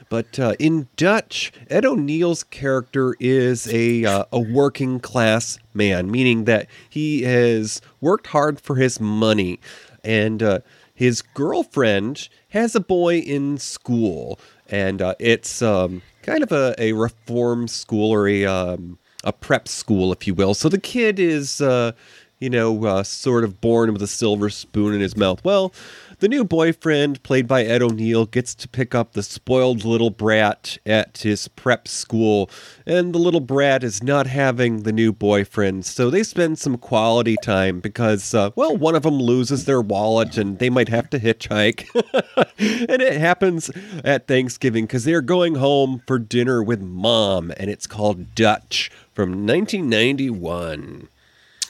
but uh, in Dutch, Ed O'Neill's character is a uh, a working class man, meaning that he has worked hard for his money, and uh, his girlfriend has a boy in school, and uh, it's um, kind of a, a reform school or a um, a prep school, if you will. So the kid is, uh, you know, uh, sort of born with a silver spoon in his mouth. Well, the new boyfriend, played by Ed O'Neill, gets to pick up the spoiled little brat at his prep school, and the little brat is not having the new boyfriend. So they spend some quality time because, uh, well, one of them loses their wallet and they might have to hitchhike. and it happens at Thanksgiving because they're going home for dinner with mom, and it's called Dutch from 1991.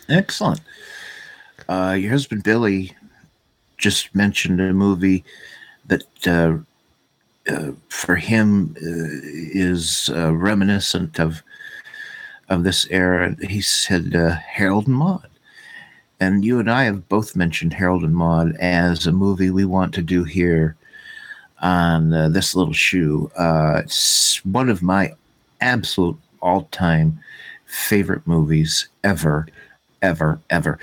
Excellent. Uh, your husband Billy just mentioned a movie that uh, uh, for him uh, is uh, reminiscent of of this era. He said uh, Harold and Maude, and you and I have both mentioned Harold and Maude as a movie we want to do here on this little shoe. It's one of my absolute all-time favorite movies ever ever, ever.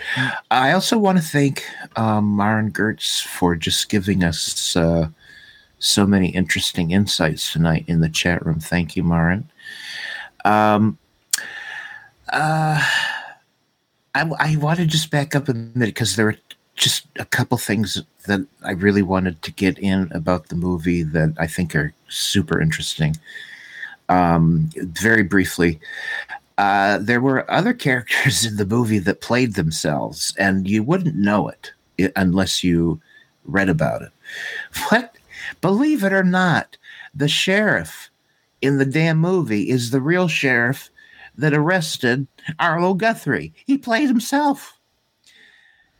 I also want to thank um, Maren Gertz for just giving us uh, so many interesting insights tonight in the chat room. Thank you, Maren. Um, uh, I, I want to just back up a minute because there are just a couple things that I really wanted to get in about the movie that I think are super interesting. Um, very briefly, uh, there were other characters in the movie that played themselves, and you wouldn't know it unless you read about it. What? Believe it or not, the sheriff in the damn movie is the real sheriff that arrested Arlo Guthrie. He played himself,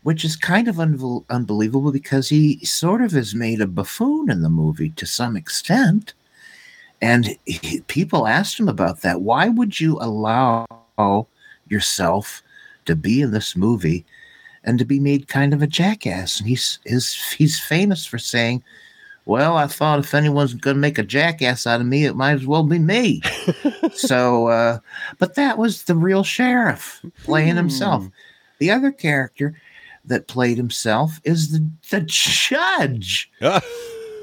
which is kind of unbel- unbelievable because he sort of is made a buffoon in the movie to some extent. And he, people asked him about that. Why would you allow yourself to be in this movie and to be made kind of a jackass? And he's his, he's famous for saying, "Well, I thought if anyone's going to make a jackass out of me, it might as well be me." so, uh, but that was the real sheriff playing himself. The other character that played himself is the the judge.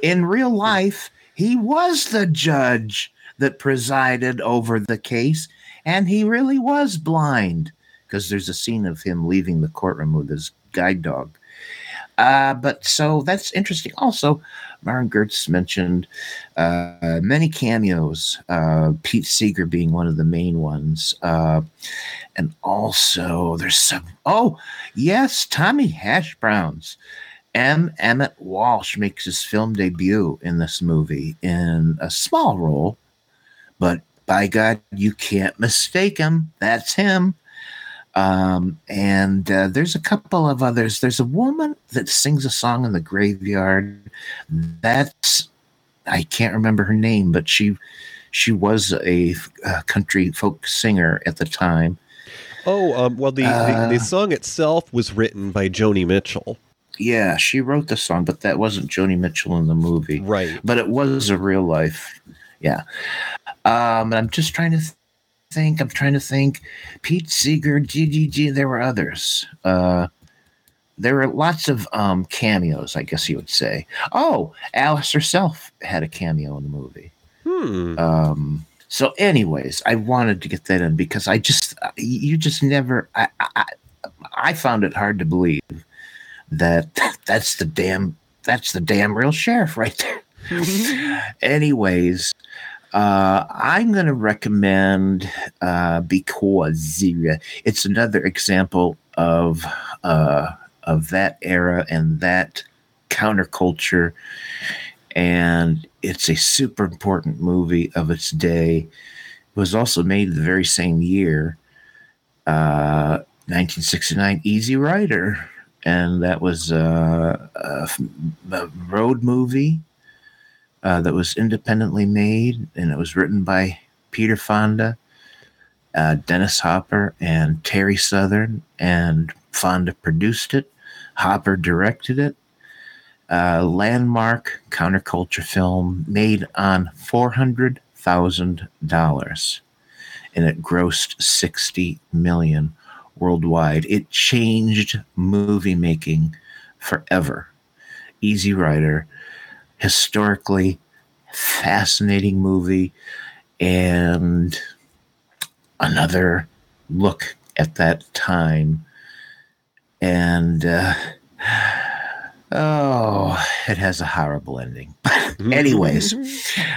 In real life, he was the judge that presided over the case, and he really was blind because there's a scene of him leaving the courtroom with his guide dog. Uh, but so that's interesting. Also, Martin Gertz mentioned uh, many cameos, uh, Pete Seeger being one of the main ones. Uh, and also, there's some, oh, yes, Tommy Hash Browns. M. Emmet Walsh makes his film debut in this movie in a small role, but by God, you can't mistake him. That's him. Um, and uh, there's a couple of others. There's a woman that sings a song in the graveyard. That's I can't remember her name, but she she was a, a country folk singer at the time. Oh, um, well, the, the Uh, the song itself was written by Joni Mitchell. Yeah, she wrote the song, but that wasn't Joni Mitchell in the movie. Right. But it was a real life. Yeah. Um, I'm just trying to th- think. I'm trying to think. Pete Seeger, GGG, there were others. Uh, there were lots of um, cameos, I guess you would say. Oh, Alice herself had a cameo in the movie. Hmm. Um, so, anyways, I wanted to get that in because I just, you just never, I, I, I found it hard to believe that that's the damn, that's the damn real sheriff right there. anyways, uh, I'm going to recommend uh, because uh, it's another example of uh, of that era and that counterculture, and it's a super important movie of its day. It was also made the very same year, uh, 1969, Easy Rider, and that was uh, a, a road movie uh, that was independently made, and it was written by Peter Fonda, uh, Dennis Hopper, and Terry Southern. And Fonda produced it. Hopper directed it. Uh, landmark counterculture film made on four hundred thousand dollars, and it grossed sixty million worldwide. It changed movie making forever. Easy Rider historically fascinating movie and another look at that time. And uh, oh it has a horrible ending. Anyways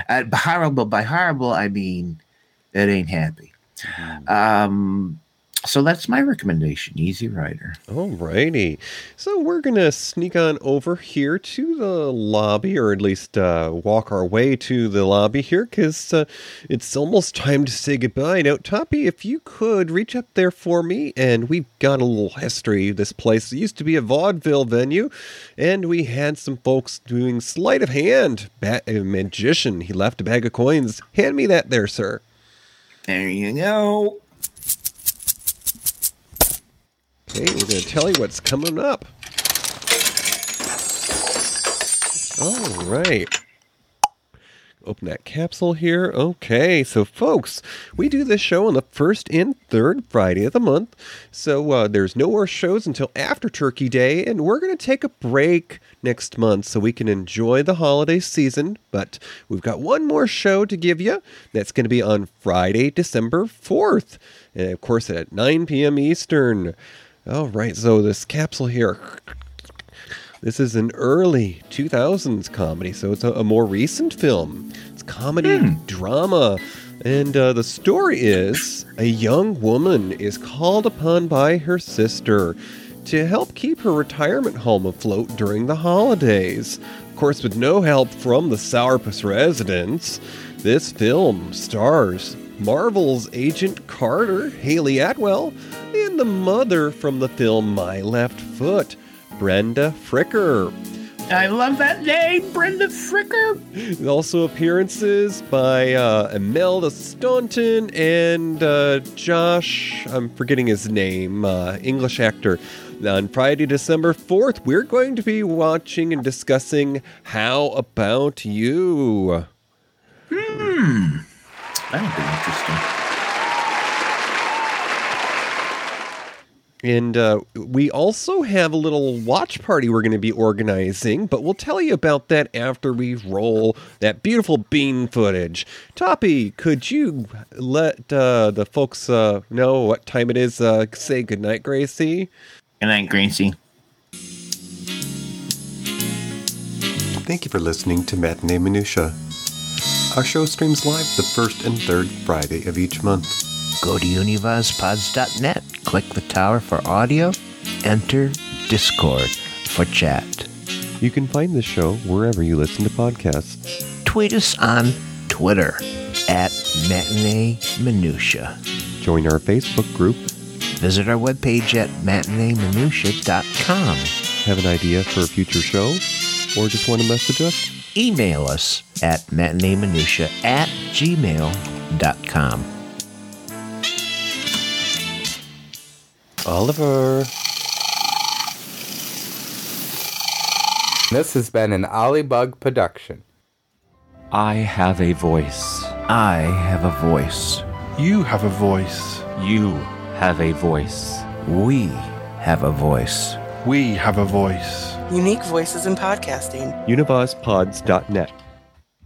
uh, horrible by horrible i mean it ain't happy. Um so that's my recommendation easy rider Alrighty. So we're going to sneak on over here to the lobby, or at least uh, walk our way to the lobby here, because uh, it's almost time to say goodbye. Now, Toppy, if you could reach up there for me, and we've got a little history. This place it used to be a vaudeville venue, and we had some folks doing sleight of hand. Ba- a magician, he left a bag of coins. Hand me that there, sir. There you go. Okay, we're going to tell you what's coming up. All right. Open that capsule here. Okay, so folks, we do this show on the first and third Friday of the month. So uh, there's no more shows until after Turkey Day, and we're going to take a break next month so we can enjoy the holiday season. But we've got one more show to give you. That's going to be on Friday, December 4th. And of course, at 9 p.m. Eastern. All right, so this capsule here. This is an early 2000s comedy, so it's a, a more recent film. It's comedy, drama, and uh, the story is a young woman is called upon by her sister to help keep her retirement home afloat during the holidays. Of course, with no help from the Sourpuss residents, this film stars Marvel's Agent Carter, Hayley Atwell, and the mother from the film My Left Foot, Brenda Fricker. I love that name, Brenda Fricker. Also appearances by uh, Imelda Staunton and uh, Josh, I'm forgetting his name, uh, English actor. On Friday, December 4th, we're going to be watching and discussing How About You? Hmm. That'll be interesting. And uh, we also have a little watch party we're going to be organizing, but we'll tell you about that after we roll that beautiful bean footage. Toppy, could you let uh, the folks uh, know what time it is? Uh, say goodnight, Gracie. Good night, Gracie. Thank you for listening to Matinee Minutia. Our show streams live the first and third Friday of each month. Go to univazpods.net, click the tower for audio, enter Discord for chat. You can find the show wherever you listen to podcasts. Tweet us on Twitter at Matinee Minutia. Join our Facebook group. Visit our webpage at matineeminutia.com. Have an idea for a future show? Or just want to message us? Email us at matineeminutia at gmail.com. Oliver. This has been an Olibug production. I have a voice. I have a voice. You have a voice. You have a voice. We have a voice. We have a voice. Unique voices in podcasting. Univazpods.net.